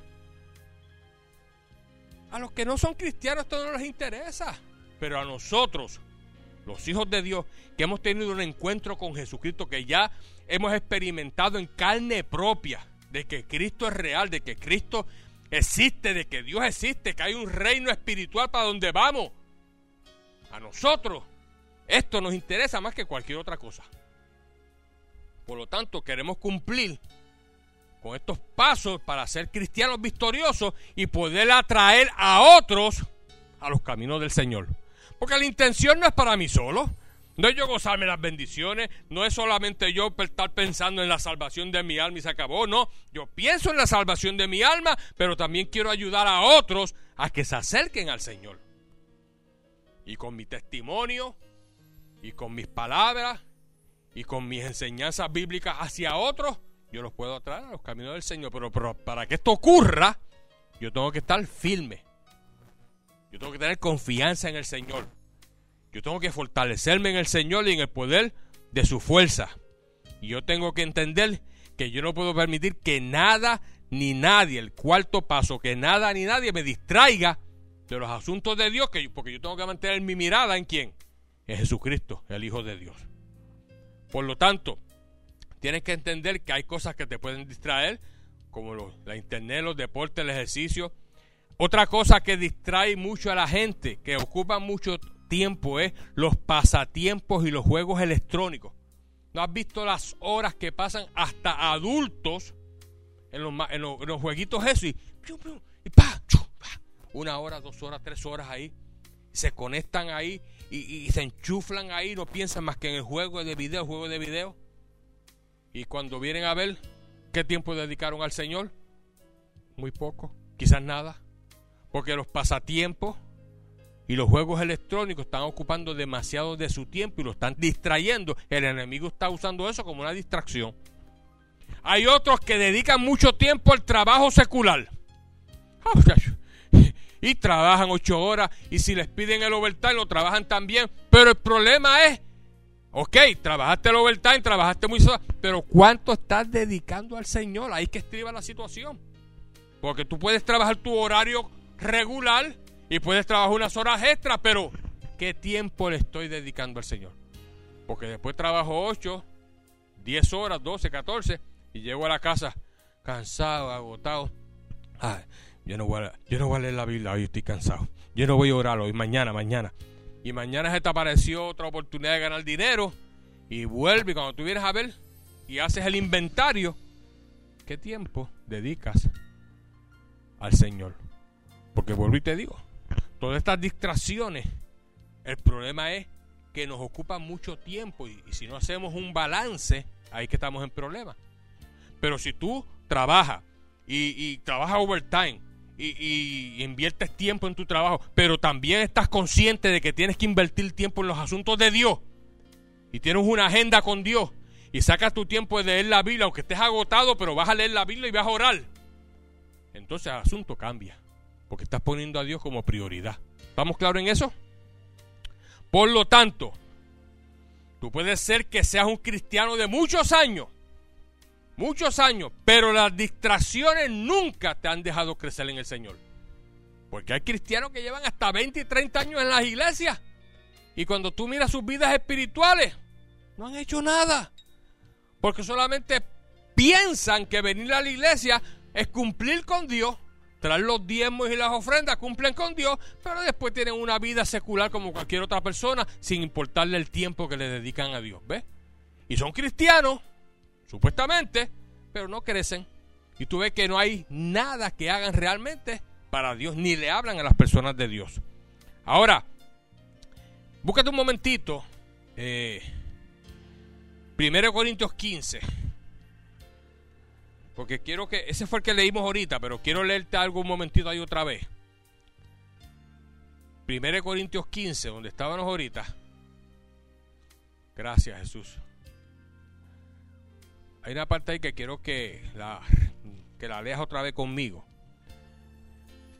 A los que no son cristianos esto no les interesa. Pero a nosotros, los hijos de Dios, que hemos tenido un encuentro con Jesucristo, que ya hemos experimentado en carne propia de que Cristo es real, de que Cristo existe, de que Dios existe, que hay un reino espiritual para donde vamos. A nosotros esto nos interesa más que cualquier otra cosa. Por lo tanto, queremos cumplir con estos pasos para ser cristianos victoriosos y poder atraer a otros a los caminos del Señor. Porque la intención no es para mí solo. No es yo gozarme las bendiciones, no es solamente yo estar pensando en la salvación de mi alma y se acabó, no. Yo pienso en la salvación de mi alma, pero también quiero ayudar a otros a que se acerquen al Señor. Y con mi testimonio, y con mis palabras, y con mis enseñanzas bíblicas hacia otros, yo los puedo atraer a los caminos del Señor. Pero, pero para que esto ocurra, yo tengo que estar firme. Yo tengo que tener confianza en el Señor. Yo tengo que fortalecerme en el Señor y en el poder de su fuerza. Y yo tengo que entender que yo no puedo permitir que nada ni nadie, el cuarto paso, que nada ni nadie me distraiga de los asuntos de Dios, que, porque yo tengo que mantener mi mirada en quién? En Jesucristo, el Hijo de Dios. Por lo tanto, tienes que entender que hay cosas que te pueden distraer, como la internet, los deportes, el ejercicio. Otra cosa que distrae mucho a la gente, que ocupa mucho tiempo, es los pasatiempos y los juegos electrónicos. ¿No has visto las horas que pasan hasta adultos en los, en los, jueguitos eso? Y, pa, una hora, dos horas, tres horas ahí. Se conectan ahí y, se enchuflan ahí. No piensan más que en el juego de video, juego de video. Y cuando vienen a ver qué tiempo dedicaron al Señor, muy poco, quizás nada. Porque los pasatiempos y los juegos electrónicos están ocupando demasiado de su tiempo y lo están distrayendo. El enemigo está usando eso como una distracción. Hay otros que dedican mucho tiempo al trabajo secular. Y trabajan ocho horas y si les piden el overtime lo trabajan también. Pero el problema es, ok, trabajaste el overtime, trabajaste muy... Pero ¿cuánto estás dedicando al Señor? Ahí que estriba la situación. Porque tú puedes trabajar tu horario regular y puedes trabajar unas horas extra, pero ¿qué tiempo le estoy dedicando al Señor? Porque después trabajo 8, 10 horas, 12, 14 y llego a la casa cansado, agotado. yo no, voy a, yo no voy a leer la Biblia, hoy estoy cansado. Yo no voy a orar hoy, mañana, mañana. Y mañana se te apareció otra oportunidad de ganar dinero y vuelve y cuando tú vienes a ver y haces el inventario, ¿qué tiempo dedicas al Señor? Porque vuelvo y te digo, todas estas distracciones, el problema es que nos ocupan mucho tiempo y, si no hacemos un balance, ahí que estamos en problemas. Pero si tú trabajas y, trabajas overtime y, y, inviertes tiempo en tu trabajo, pero también estás consciente de que tienes que invertir tiempo en los asuntos de Dios y tienes una agenda con Dios y sacas tu tiempo de leer la Biblia, aunque estés agotado, pero vas a leer la Biblia y vas a orar, entonces el asunto cambia porque estás poniendo a Dios como prioridad. ¿Estamos claros en eso? Por lo tanto, tú puedes ser que seas un cristiano de muchos años, muchos años, pero las distracciones nunca te han dejado crecer en el Señor. Porque hay cristianos que llevan hasta 20 y 30 años en las iglesias y cuando tú miras sus vidas espirituales, no han hecho nada. Porque solamente piensan que venir a la iglesia es cumplir con Dios traen los diezmos y las ofrendas, cumplen con Dios, pero después tienen una vida secular como cualquier otra persona, sin importarle el tiempo que le dedican a Dios. ¿Ves? Y son cristianos, supuestamente, pero no crecen. Y tú ves que no hay nada que hagan realmente para Dios, ni le hablan a las personas de Dios. Ahora, búscate un momentito. Eh, 1 Corintios 15. Porque quiero que, ese fue el que leímos ahorita, pero quiero leerte algo un momentito ahí otra vez. 1 Corintios 15, donde estábamos ahorita. Gracias Jesús. Hay una parte ahí que quiero que la, que la leas otra vez conmigo.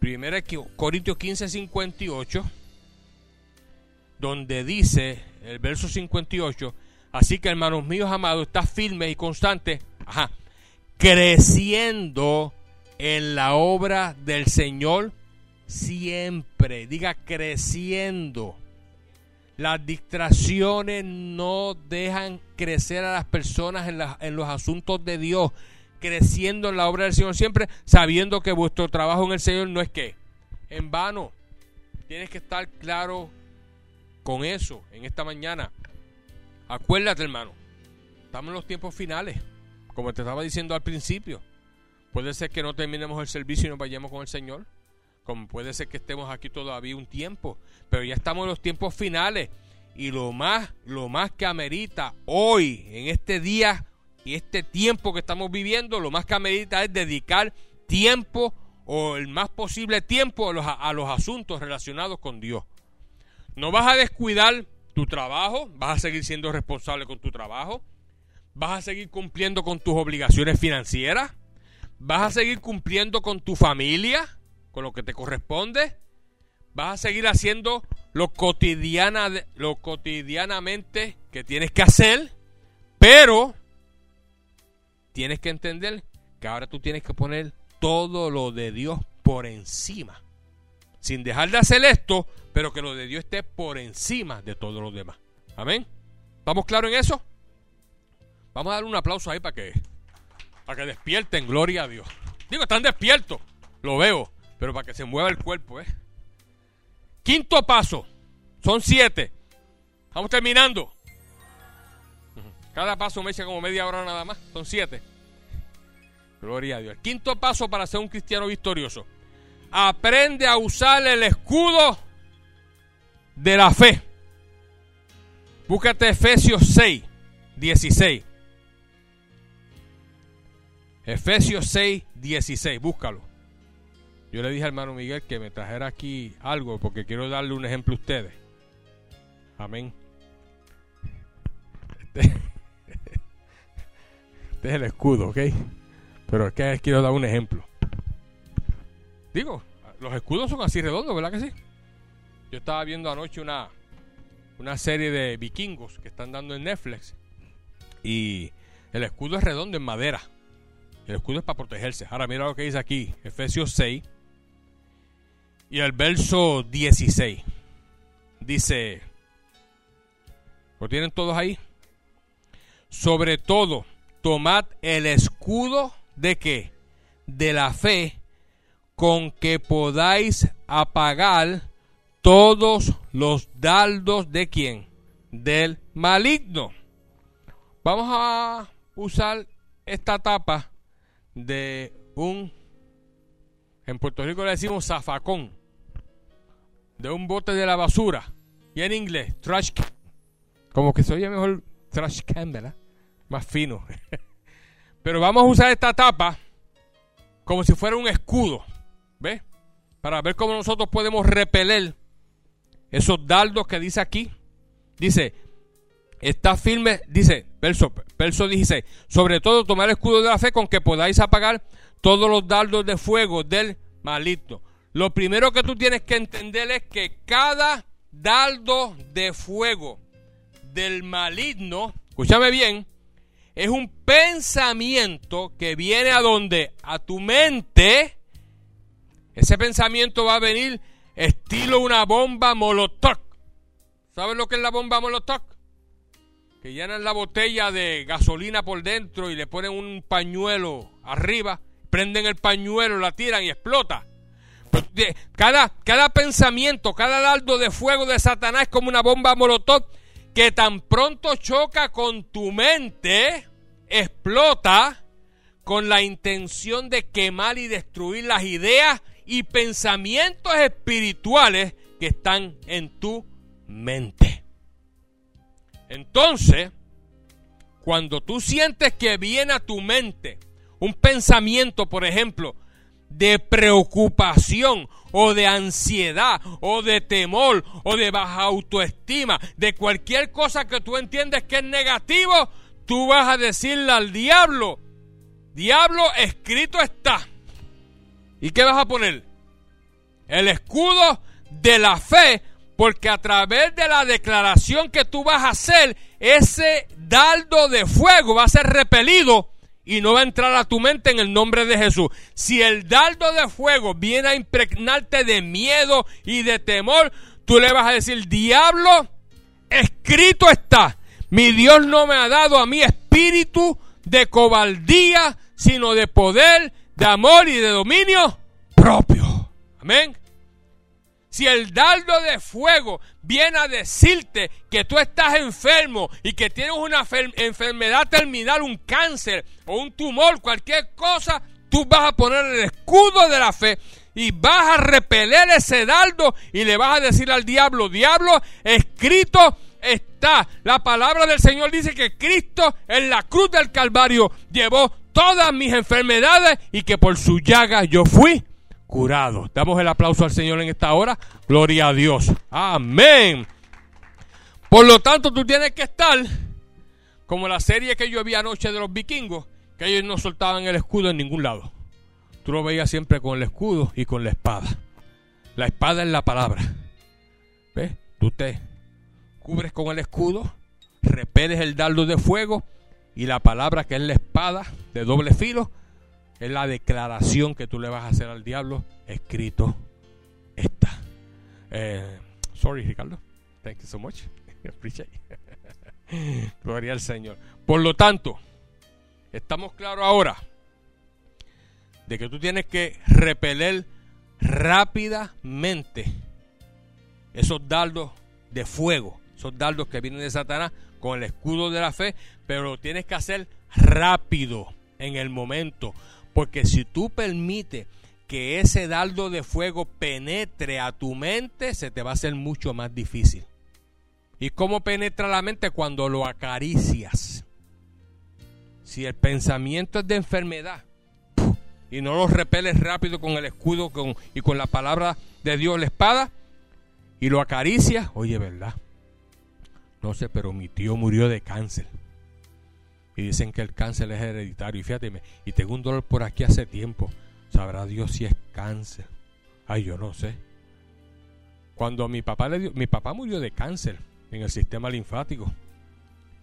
1 Corintios 15, 58, donde dice el verso 58, así que hermanos míos amados, está firme y constante. Ajá creciendo en la obra del Señor siempre. Diga creciendo. Las distracciones no dejan crecer a las personas en, los asuntos de Dios. Creciendo en la obra del Señor siempre, sabiendo que vuestro trabajo en el Señor no es que en vano. Tienes que estar claro con eso en esta mañana. Acuérdate, hermano. Estamos en los tiempos finales como te estaba diciendo al principio, puede ser que no terminemos el servicio y nos vayamos con el Señor. Como puede ser que estemos aquí todavía un tiempo, pero ya estamos en los tiempos finales y lo más, lo más que amerita hoy, en este día y este tiempo que estamos viviendo, lo más que amerita es dedicar tiempo o el más posible tiempo a los, a los asuntos relacionados con Dios. No vas a descuidar tu trabajo, vas a seguir siendo responsable con tu trabajo, ¿Vas a seguir cumpliendo con tus obligaciones financieras? ¿Vas a seguir cumpliendo con tu familia? ¿Con lo que te corresponde? ¿Vas a seguir haciendo lo, cotidiana, lo cotidianamente que tienes que hacer? Pero tienes que entender que ahora tú tienes que poner todo lo de Dios por encima. sin dejar de hacer esto, pero que lo de Dios esté por encima de todos los demás. Amén. ¿Estamos claros en eso? Vamos a dar un aplauso ahí para que, para que despierten, gloria a Dios. Digo, están despiertos, lo veo, pero para que se mueva el cuerpo, ¿eh? Quinto paso, son siete. Vamos terminando. Cada paso me echa como media hora nada más, son siete. Gloria a Dios. quinto paso para ser un cristiano victorioso. Aprende a usar el escudo de la fe. Búscate Efesios 6, 16. Efesios 6, 16. Búscalo. Yo le dije al hermano Miguel que me trajera aquí algo porque quiero darle un ejemplo a ustedes. Amén. Este, <laughs> este es el escudo, ¿ok? Pero es que quiero dar un ejemplo. Digo, los escudos son así redondos, ¿verdad que sí? Yo estaba viendo anoche una, una serie de vikingos que están dando en Netflix. Y el escudo es redondo en madera. El escudo es para protegerse. Ahora mira lo que dice aquí, Efesios 6 y el verso 16. Dice, ¿lo tienen todos ahí? Sobre todo, tomad el escudo de qué? De la fe con que podáis apagar todos los dardos de quién? Del maligno. Vamos a usar esta tapa de un, en Puerto Rico le decimos zafacón, de un bote de la basura. Y en inglés, trash can. Como que se oye mejor trash can, ¿verdad? Más fino. <laughs> Pero vamos a usar esta tapa como si fuera un escudo. ¿Ves? Para ver cómo nosotros podemos repeler esos dardos que dice aquí. Dice, está firme, dice, verso, verso 16, sobre todo tomar el escudo de la fe con que podáis apagar todos los dardos de fuego del maligno. Lo primero que tú tienes que entender es que cada dardo de fuego del maligno, escúchame bien, es un pensamiento que viene a donde? A tu mente. Ese pensamiento va a venir estilo una bomba molotov. ¿Sabes lo que es la bomba molotov? Que llenan la botella de gasolina por dentro y le ponen un pañuelo arriba, prenden el pañuelo, la tiran y explota. Pues, cada, cada pensamiento, cada dardo de fuego de Satanás es como una bomba molotov que tan pronto choca con tu mente, explota con la intención de quemar y destruir las ideas y pensamientos espirituales que están en tu mente. Entonces, cuando tú sientes que viene a tu mente un pensamiento, por ejemplo, de preocupación o de ansiedad o de temor o de baja autoestima, de cualquier cosa que tú entiendes que es negativo, tú vas a decirle al diablo, diablo escrito está. ¿Y qué vas a poner? El escudo de la fe porque a través de la declaración que tú vas a hacer, ese dardo de fuego va a ser repelido y no va a entrar a tu mente en el nombre de Jesús. Si el dardo de fuego viene a impregnarte de miedo y de temor, tú le vas a decir, diablo, escrito está, mi Dios no me ha dado a mí espíritu de cobardía, sino de poder, de amor y de dominio propio. Amén. Si el dardo de fuego viene a decirte que tú estás enfermo y que tienes una enfermedad terminal, un cáncer o un tumor, cualquier cosa, tú vas a poner el escudo de la fe y vas a repeler ese dardo y le vas a decir al diablo, diablo, escrito está. La palabra del Señor dice que Cristo en la cruz del Calvario llevó todas mis enfermedades y que por su llaga yo fui curado. Damos el aplauso al Señor en esta hora. Gloria a Dios. Amén. Por lo tanto, tú tienes que estar como la serie que yo vi anoche de los vikingos, que ellos no soltaban el escudo en ningún lado. Tú lo veías siempre con el escudo y con la espada. La espada es la palabra. ¿Ves? Tú te cubres con el escudo, repeles el dardo de fuego y la palabra que es la espada de doble filo es la declaración que tú le vas a hacer al diablo, escrito está. Eh, sorry, Ricardo. Thank you so much. <laughs> Appreciate <laughs> Gloria al Señor. Por lo tanto, estamos claros ahora de que tú tienes que repeler rápidamente esos dardos de fuego, esos dardos que vienen de Satanás con el escudo de la fe, pero lo tienes que hacer rápido en el momento, porque si tú permites que ese dardo de fuego penetre a tu mente, se te va a hacer mucho más difícil. ¿Y cómo penetra la mente? Cuando lo acaricias. Si el pensamiento es de enfermedad y no lo repeles rápido con el escudo y con la palabra de Dios, la espada, y lo acaricias, oye, ¿verdad? No sé, pero mi tío murió de cáncer. Y dicen que el cáncer es hereditario. Y fíjate, y tengo un dolor por aquí hace tiempo. Sabrá Dios si es cáncer. Ay, yo no sé. Cuando mi papá le dio, mi papá murió de cáncer en el sistema linfático.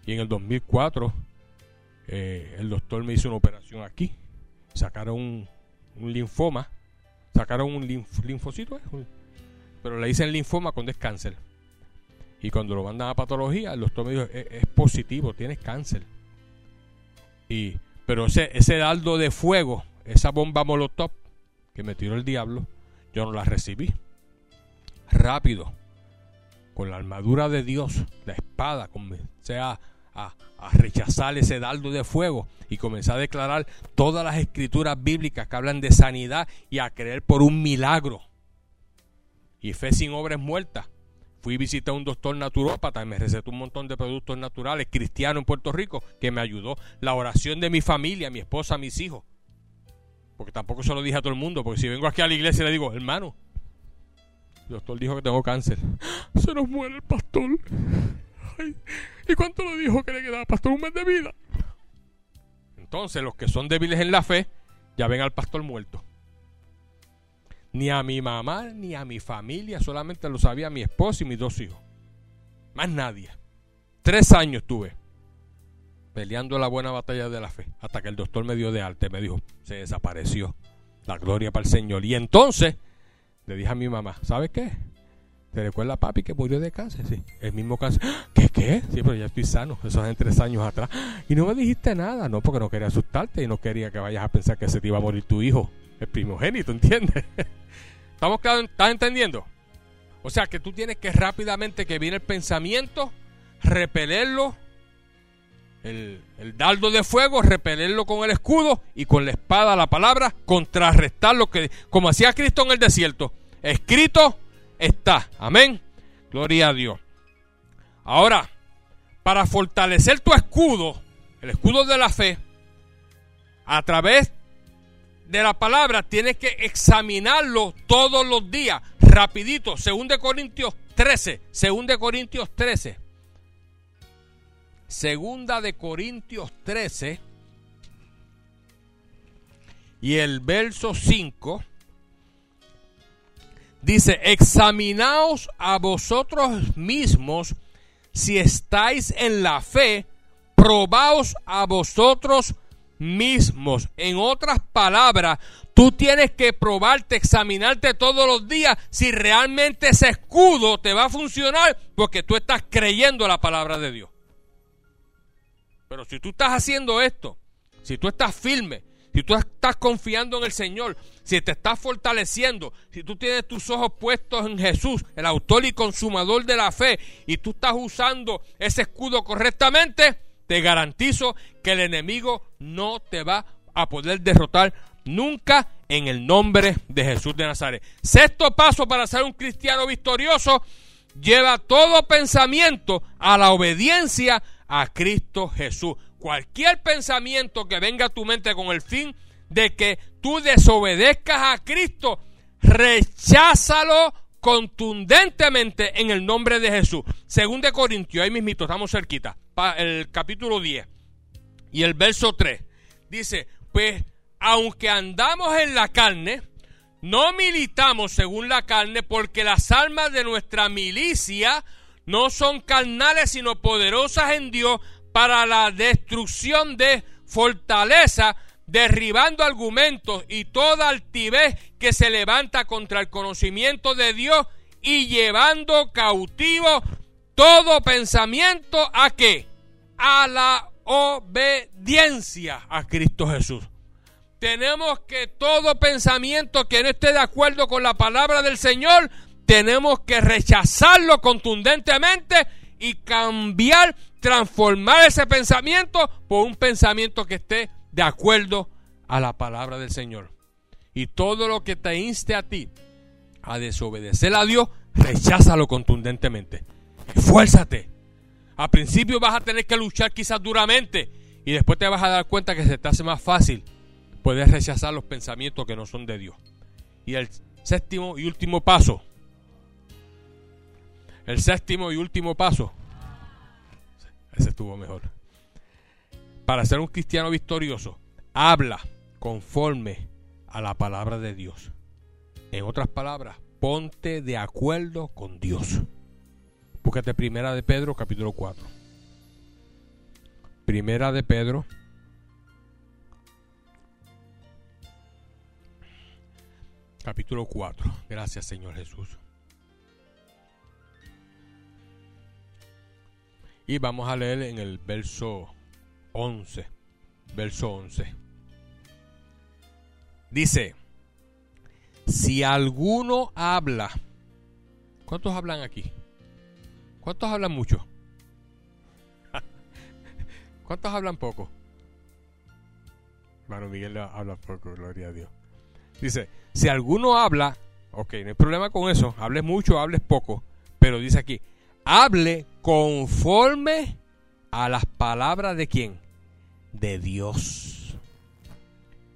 Y en el 2004 eh, el doctor me hizo una operación aquí. Sacaron un, linfoma. Sacaron un linfocito, ¿eh? pero le dicen linfoma cuando es cáncer. Y cuando lo mandan a patología, el doctor me dijo, es, es positivo, tienes cáncer. Y, pero ese, ese dardo de fuego esa bomba molotov que me tiró el diablo, yo no la recibí. Rápido, con la armadura de Dios, la espada, comencé a, a, rechazar ese dardo de fuego y comencé a declarar todas las escrituras bíblicas que hablan de sanidad y a creer por un milagro. Y fe sin obras muertas. Fui a visitar a un doctor naturópata y me recetó un montón de productos naturales cristianos en Puerto Rico que me ayudó. La oración de mi familia, mi esposa, mis hijos porque tampoco se lo dije a todo el mundo, porque si vengo aquí a la iglesia y le digo, hermano, el doctor dijo que tengo cáncer. <gasps> Se nos muere el pastor. ¿Y cuánto le dijo que le quedaba pastor un mes de vida? Entonces, los que son débiles en la fe, ya ven al pastor muerto. Ni a mi mamá, ni a mi familia, solamente lo sabía mi esposa y mis dos hijos. Más nadie. Tres años tuve peleando la buena batalla de la fe, hasta que el doctor me dio de alta me dijo, se desapareció. La gloria para el Señor. Y entonces le dije a mi mamá, ¿sabes qué? ¿Te recuerda papi que murió de cáncer? Sí, el mismo cáncer. ¿Qué qué? Sí, pero ya estoy sano. Eso es tres años atrás. Y no me dijiste nada, no, porque no quería asustarte y no quería que vayas a pensar que se te iba a morir tu hijo, el primogénito, ¿entiendes? <laughs> ¿Estamos? ¿Estás entendiendo? O sea que tú tienes que rápidamente que viene el pensamiento, repelerlo, el, dardo de fuego, repelerlo con el escudo y con la espada, la palabra, contrarrestar lo que, como hacía Cristo en el desierto. Escrito está. Amén. Gloria a Dios. Ahora, para fortalecer tu escudo, el escudo de la fe, a través de la palabra tienes que examinarlo todos los días, rapidito, según de Corintios 13, según de Corintios 13. Segunda de Corintios 13 y el verso 5 dice, examinaos a vosotros mismos si estáis en la fe, probaos a vosotros mismos. En otras palabras, tú tienes que probarte, examinarte todos los días si realmente ese escudo te va a funcionar porque tú estás creyendo la palabra de Dios. Pero si tú estás haciendo esto, si tú estás firme, si tú estás confiando en el Señor, si te estás fortaleciendo, si tú tienes tus ojos puestos en Jesús, el autor y consumador de la fe, y tú estás usando ese escudo correctamente, te garantizo que el enemigo no te va a poder derrotar nunca en el nombre de Jesús de Nazaret. Sexto paso para ser un cristiano victorioso, lleva todo pensamiento a la obediencia a Cristo Jesús. Cualquier pensamiento que venga a tu mente con el fin de que tú desobedezcas a Cristo, recházalo contundentemente en el nombre de Jesús. Según de Corintios, ahí mismito, estamos cerquita, el capítulo 10 y el verso 3. Dice, pues aunque andamos en la carne, no militamos según la carne, porque las almas de nuestra milicia no son carnales, sino poderosas en Dios para la destrucción de fortaleza, derribando argumentos y toda altivez que se levanta contra el conocimiento de Dios y llevando cautivo todo pensamiento a qué? A la obediencia a Cristo Jesús. Tenemos que todo pensamiento que no esté de acuerdo con la palabra del Señor, tenemos que rechazarlo contundentemente y cambiar, transformar ese pensamiento por un pensamiento que esté de acuerdo a la palabra del Señor. Y todo lo que te inste a ti a desobedecer a Dios, recházalo contundentemente. Esfuérzate. Al principio vas a tener que luchar quizás duramente y después te vas a dar cuenta que se te hace más fácil puedes rechazar los pensamientos que no son de Dios. Y el séptimo y último paso. El séptimo y último paso. Ese estuvo mejor. Para ser un cristiano victorioso, habla conforme a la palabra de Dios. En otras palabras, ponte de acuerdo con Dios. Búscate Primera de Pedro, capítulo 4. Primera de Pedro, capítulo 4. Gracias Señor Jesús. Y vamos a leer en el verso 11. Verso 11. Dice, si alguno habla, ¿cuántos hablan aquí? ¿Cuántos hablan mucho? <laughs> ¿Cuántos hablan poco? Hermano Miguel habla poco, gloria a Dios. Dice, si alguno habla, ok, no hay problema con eso, hables mucho, hables poco, pero dice aquí, hable conforme a las palabras de quién? De Dios.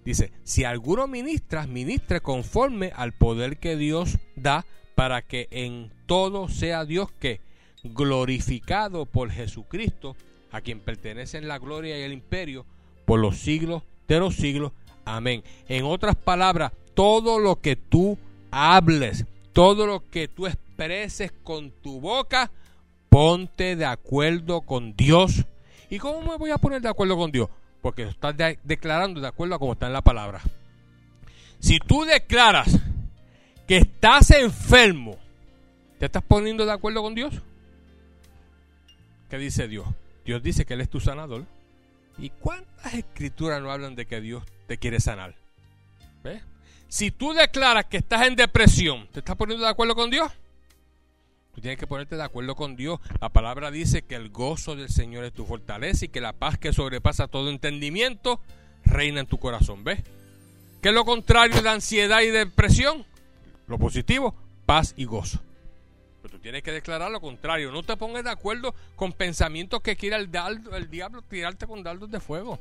Dice, si alguno ministra, ministre conforme al poder que Dios da para que en todo sea Dios que glorificado por Jesucristo, a quien pertenecen la gloria y el imperio por los siglos de los siglos. Amén. En otras palabras, todo lo que tú hables, todo lo que tú expreses con tu boca, ponte de acuerdo con Dios. ¿Y cómo me voy a poner de acuerdo con Dios? Porque estás declarando de acuerdo a cómo está en la palabra. Si tú declaras que estás enfermo, ¿te estás poniendo de acuerdo con Dios? ¿Qué dice Dios? Dios dice que Él es tu sanador. ¿Y cuántas escrituras no hablan de que Dios te quiere sanar? ¿Ves? Si tú declaras que estás en depresión, ¿te estás poniendo de acuerdo con Dios? Tú tienes que ponerte de acuerdo con Dios. La palabra dice que el gozo del Señor es tu fortaleza y que la paz que sobrepasa todo entendimiento reina en tu corazón. ¿Ves? ¿Qué es lo contrario de ansiedad y depresión? Lo positivo, paz y gozo. Tienes que declarar lo contrario. No te pongas de acuerdo con pensamientos que quiera el, diablo tirarte con dardos de fuego.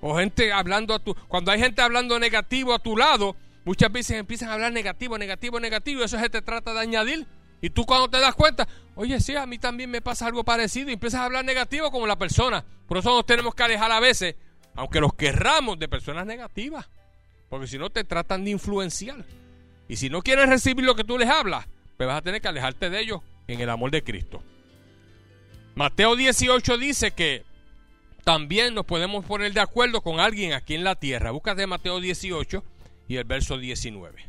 O gente hablando a tu... Cuando hay gente hablando negativo a tu lado, muchas veces empiezan a hablar negativo, negativo, negativo. Y eso se te trata de añadir. Y tú cuando te das cuenta, oye, sí, a mí también me pasa algo parecido. Y empiezas a hablar negativo como la persona. Por eso nos tenemos que alejar a veces, aunque los querramos, de personas negativas. Porque si no te tratan de influenciar. Y si no quieren recibir lo que tú les hablas, pues vas a tener que alejarte de ellos en el amor de Cristo. Mateo 18 dice que también nos podemos poner de acuerdo con alguien aquí en la tierra. Búscate Mateo 18 y el verso 19.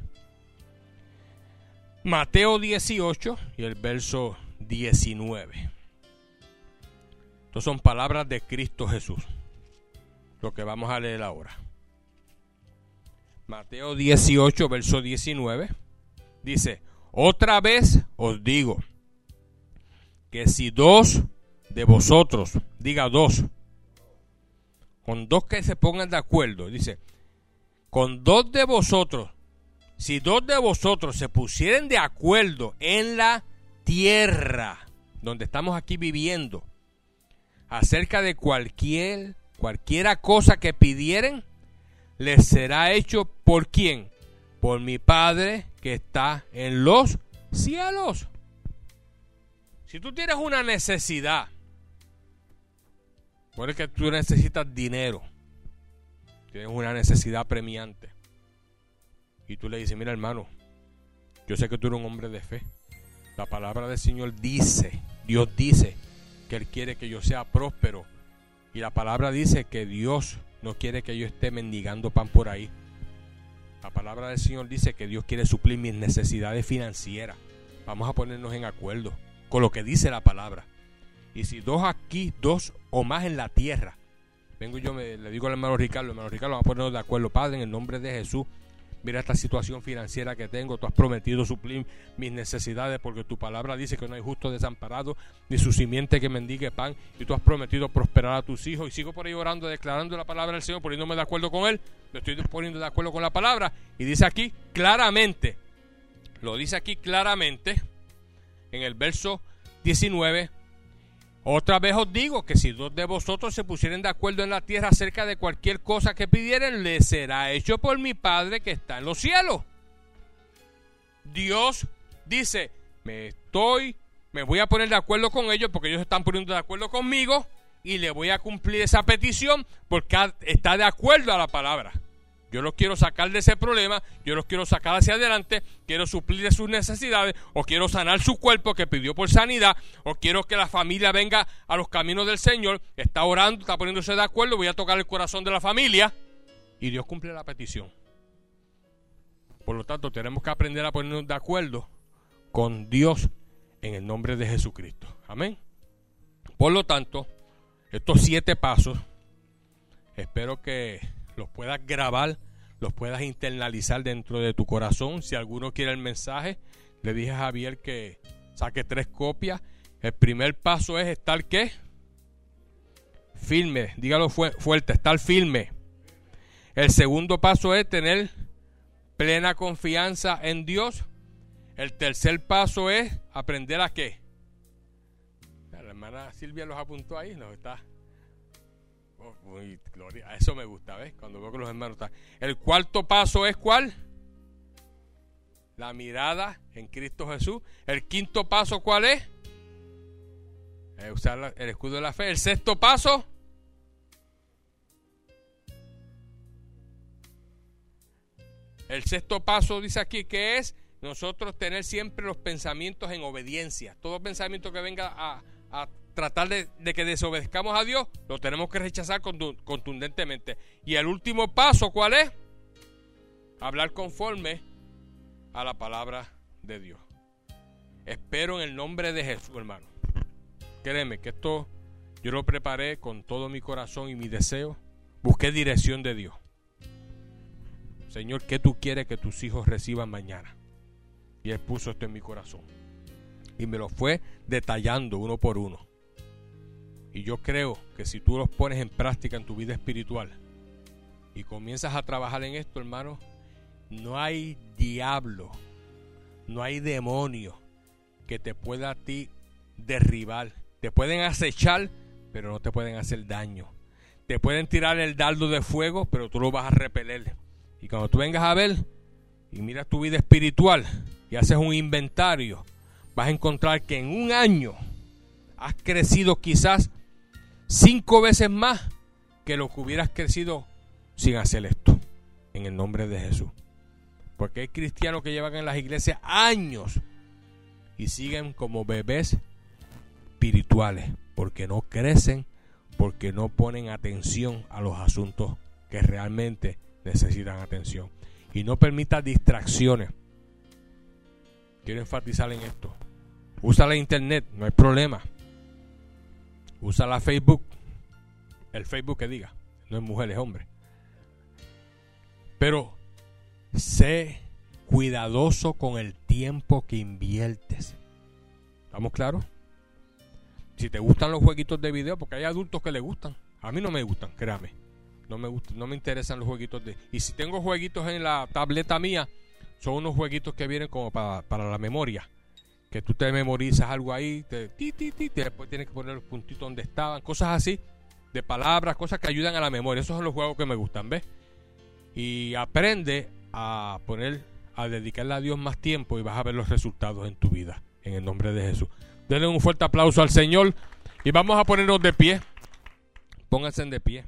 Mateo 18 y el verso 19. Estas son palabras de Cristo Jesús. Lo que vamos a leer ahora. Mateo 18, verso 19. Dice, otra vez os digo que si dos de vosotros, diga dos, con dos que se pongan de acuerdo, dice, con dos de vosotros, si dos de vosotros se pusieren de acuerdo en la tierra donde estamos aquí viviendo, acerca de cualquier, cualquiera cosa que pidieren, les será hecho por quién? Por mi Padre que está en los cielos. Si tú tienes una necesidad, Puede que tú necesitas dinero. Tienes una necesidad premiante. Y tú le dices, mira hermano, yo sé que tú eres un hombre de fe. La palabra del Señor dice, Dios dice que Él quiere que yo sea próspero. Y la palabra dice que Dios no quiere que yo esté mendigando pan por ahí. La palabra del Señor dice que Dios quiere suplir mis necesidades financieras Vamos a ponernos en acuerdo con lo que dice la palabra. Y si dos aquí, dos o más en la tierra, vengo yo, me, le digo al hermano Ricardo, hermano Ricardo, vamos a ponernos de acuerdo, Padre, en el nombre de Jesús. Mira esta situación financiera que tengo. Tú has prometido suplir mis necesidades porque tu palabra dice que no hay justo desamparado ni su simiente que mendigue pan. Y tú has prometido prosperar a tus hijos. Y sigo por ahí orando, declarando la palabra del Señor, poniéndome de acuerdo con Él. Me estoy poniendo de acuerdo con la palabra. Y dice aquí claramente, lo dice aquí claramente en el verso 19 otra vez os digo que si dos de vosotros se pusieren de acuerdo en la tierra acerca de cualquier cosa que pidieren, le será hecho por mi Padre que está en los cielos. Dios dice, me estoy, me voy a poner de acuerdo con ellos porque ellos están poniendo de acuerdo conmigo y le voy a cumplir esa petición porque está de acuerdo a la palabra. Yo los quiero sacar de ese problema, yo los quiero sacar hacia adelante, quiero suplir sus necesidades, o quiero sanar su cuerpo que pidió por sanidad, o quiero que la familia venga a los caminos del Señor, está orando, está poniéndose de acuerdo, voy a tocar el corazón de la familia, y Dios cumple la petición. Por lo tanto, tenemos que aprender a ponernos de acuerdo con Dios en el nombre de Jesucristo. Amén. Por lo tanto, estos siete pasos, espero que los puedas grabar, los puedas internalizar dentro de tu corazón. Si alguno quiere el mensaje, le dije a Javier que saque tres copias. El primer paso es estar qué? Firme, dígalo fuerte, estar firme. El segundo paso es tener plena confianza en Dios. El tercer paso es aprender a qué. La hermana Silvia los apuntó ahí, nos está gloria. Eso me gusta, ¿ves? Cuando veo que los hermanos están. El cuarto paso es cuál? La mirada en Cristo Jesús. El quinto paso, ¿cuál es? usar el escudo de la fe. El sexto paso. El sexto paso dice aquí que es nosotros tener siempre los pensamientos en obediencia. Todo pensamiento que venga a tratar de, que desobedezcamos a Dios, lo tenemos que rechazar contundentemente. Y el último paso, ¿cuál es? Hablar conforme a la palabra de Dios. Espero en el nombre de Jesús, hermano. Créeme que esto yo lo preparé con todo mi corazón y mi deseo. Busqué dirección de Dios. Señor, ¿qué tú quieres que tus hijos reciban mañana? Y Él puso esto en mi corazón. Y me lo fue detallando uno por uno. Y yo creo que si tú los pones en práctica en tu vida espiritual y comienzas a trabajar en esto, hermano, no hay diablo, no hay demonio que te pueda a ti derribar. Te pueden acechar, pero no te pueden hacer daño. Te pueden tirar el dardo de fuego, pero tú lo vas a repeler. Y cuando tú vengas a ver y miras tu vida espiritual y haces un inventario, vas a encontrar que en un año has crecido quizás cinco veces más que lo que hubieras crecido sin hacer esto. En el nombre de Jesús. Porque hay cristianos que llevan en las iglesias años y siguen como bebés espirituales. Porque no crecen, porque no ponen atención a los asuntos que realmente necesitan atención. Y no permita distracciones. Quiero enfatizar en esto. Usa la internet, no hay problema. Usa la Facebook, el Facebook que diga, no es mujer, es hombre. Pero sé cuidadoso con el tiempo que inviertes. ¿Estamos claros? Si te gustan los jueguitos de video, porque hay adultos que le gustan. A mí no me gustan, créame. No me gustan, no me interesan los jueguitos de. Y si tengo jueguitos en la tableta mía, son unos jueguitos que vienen como para, para la memoria que tú te memorizas algo ahí, te, ti, ti, ti, después tienes que poner los puntitos donde estaban, cosas así, de palabras, cosas que ayudan a la memoria. Esos son los juegos que me gustan, ¿ves? Y aprende a poner, a dedicarle a Dios más tiempo y vas a ver los resultados en tu vida, en el nombre de Jesús. Denle un fuerte aplauso al Señor y vamos a ponernos de pie. Pónganse de pie.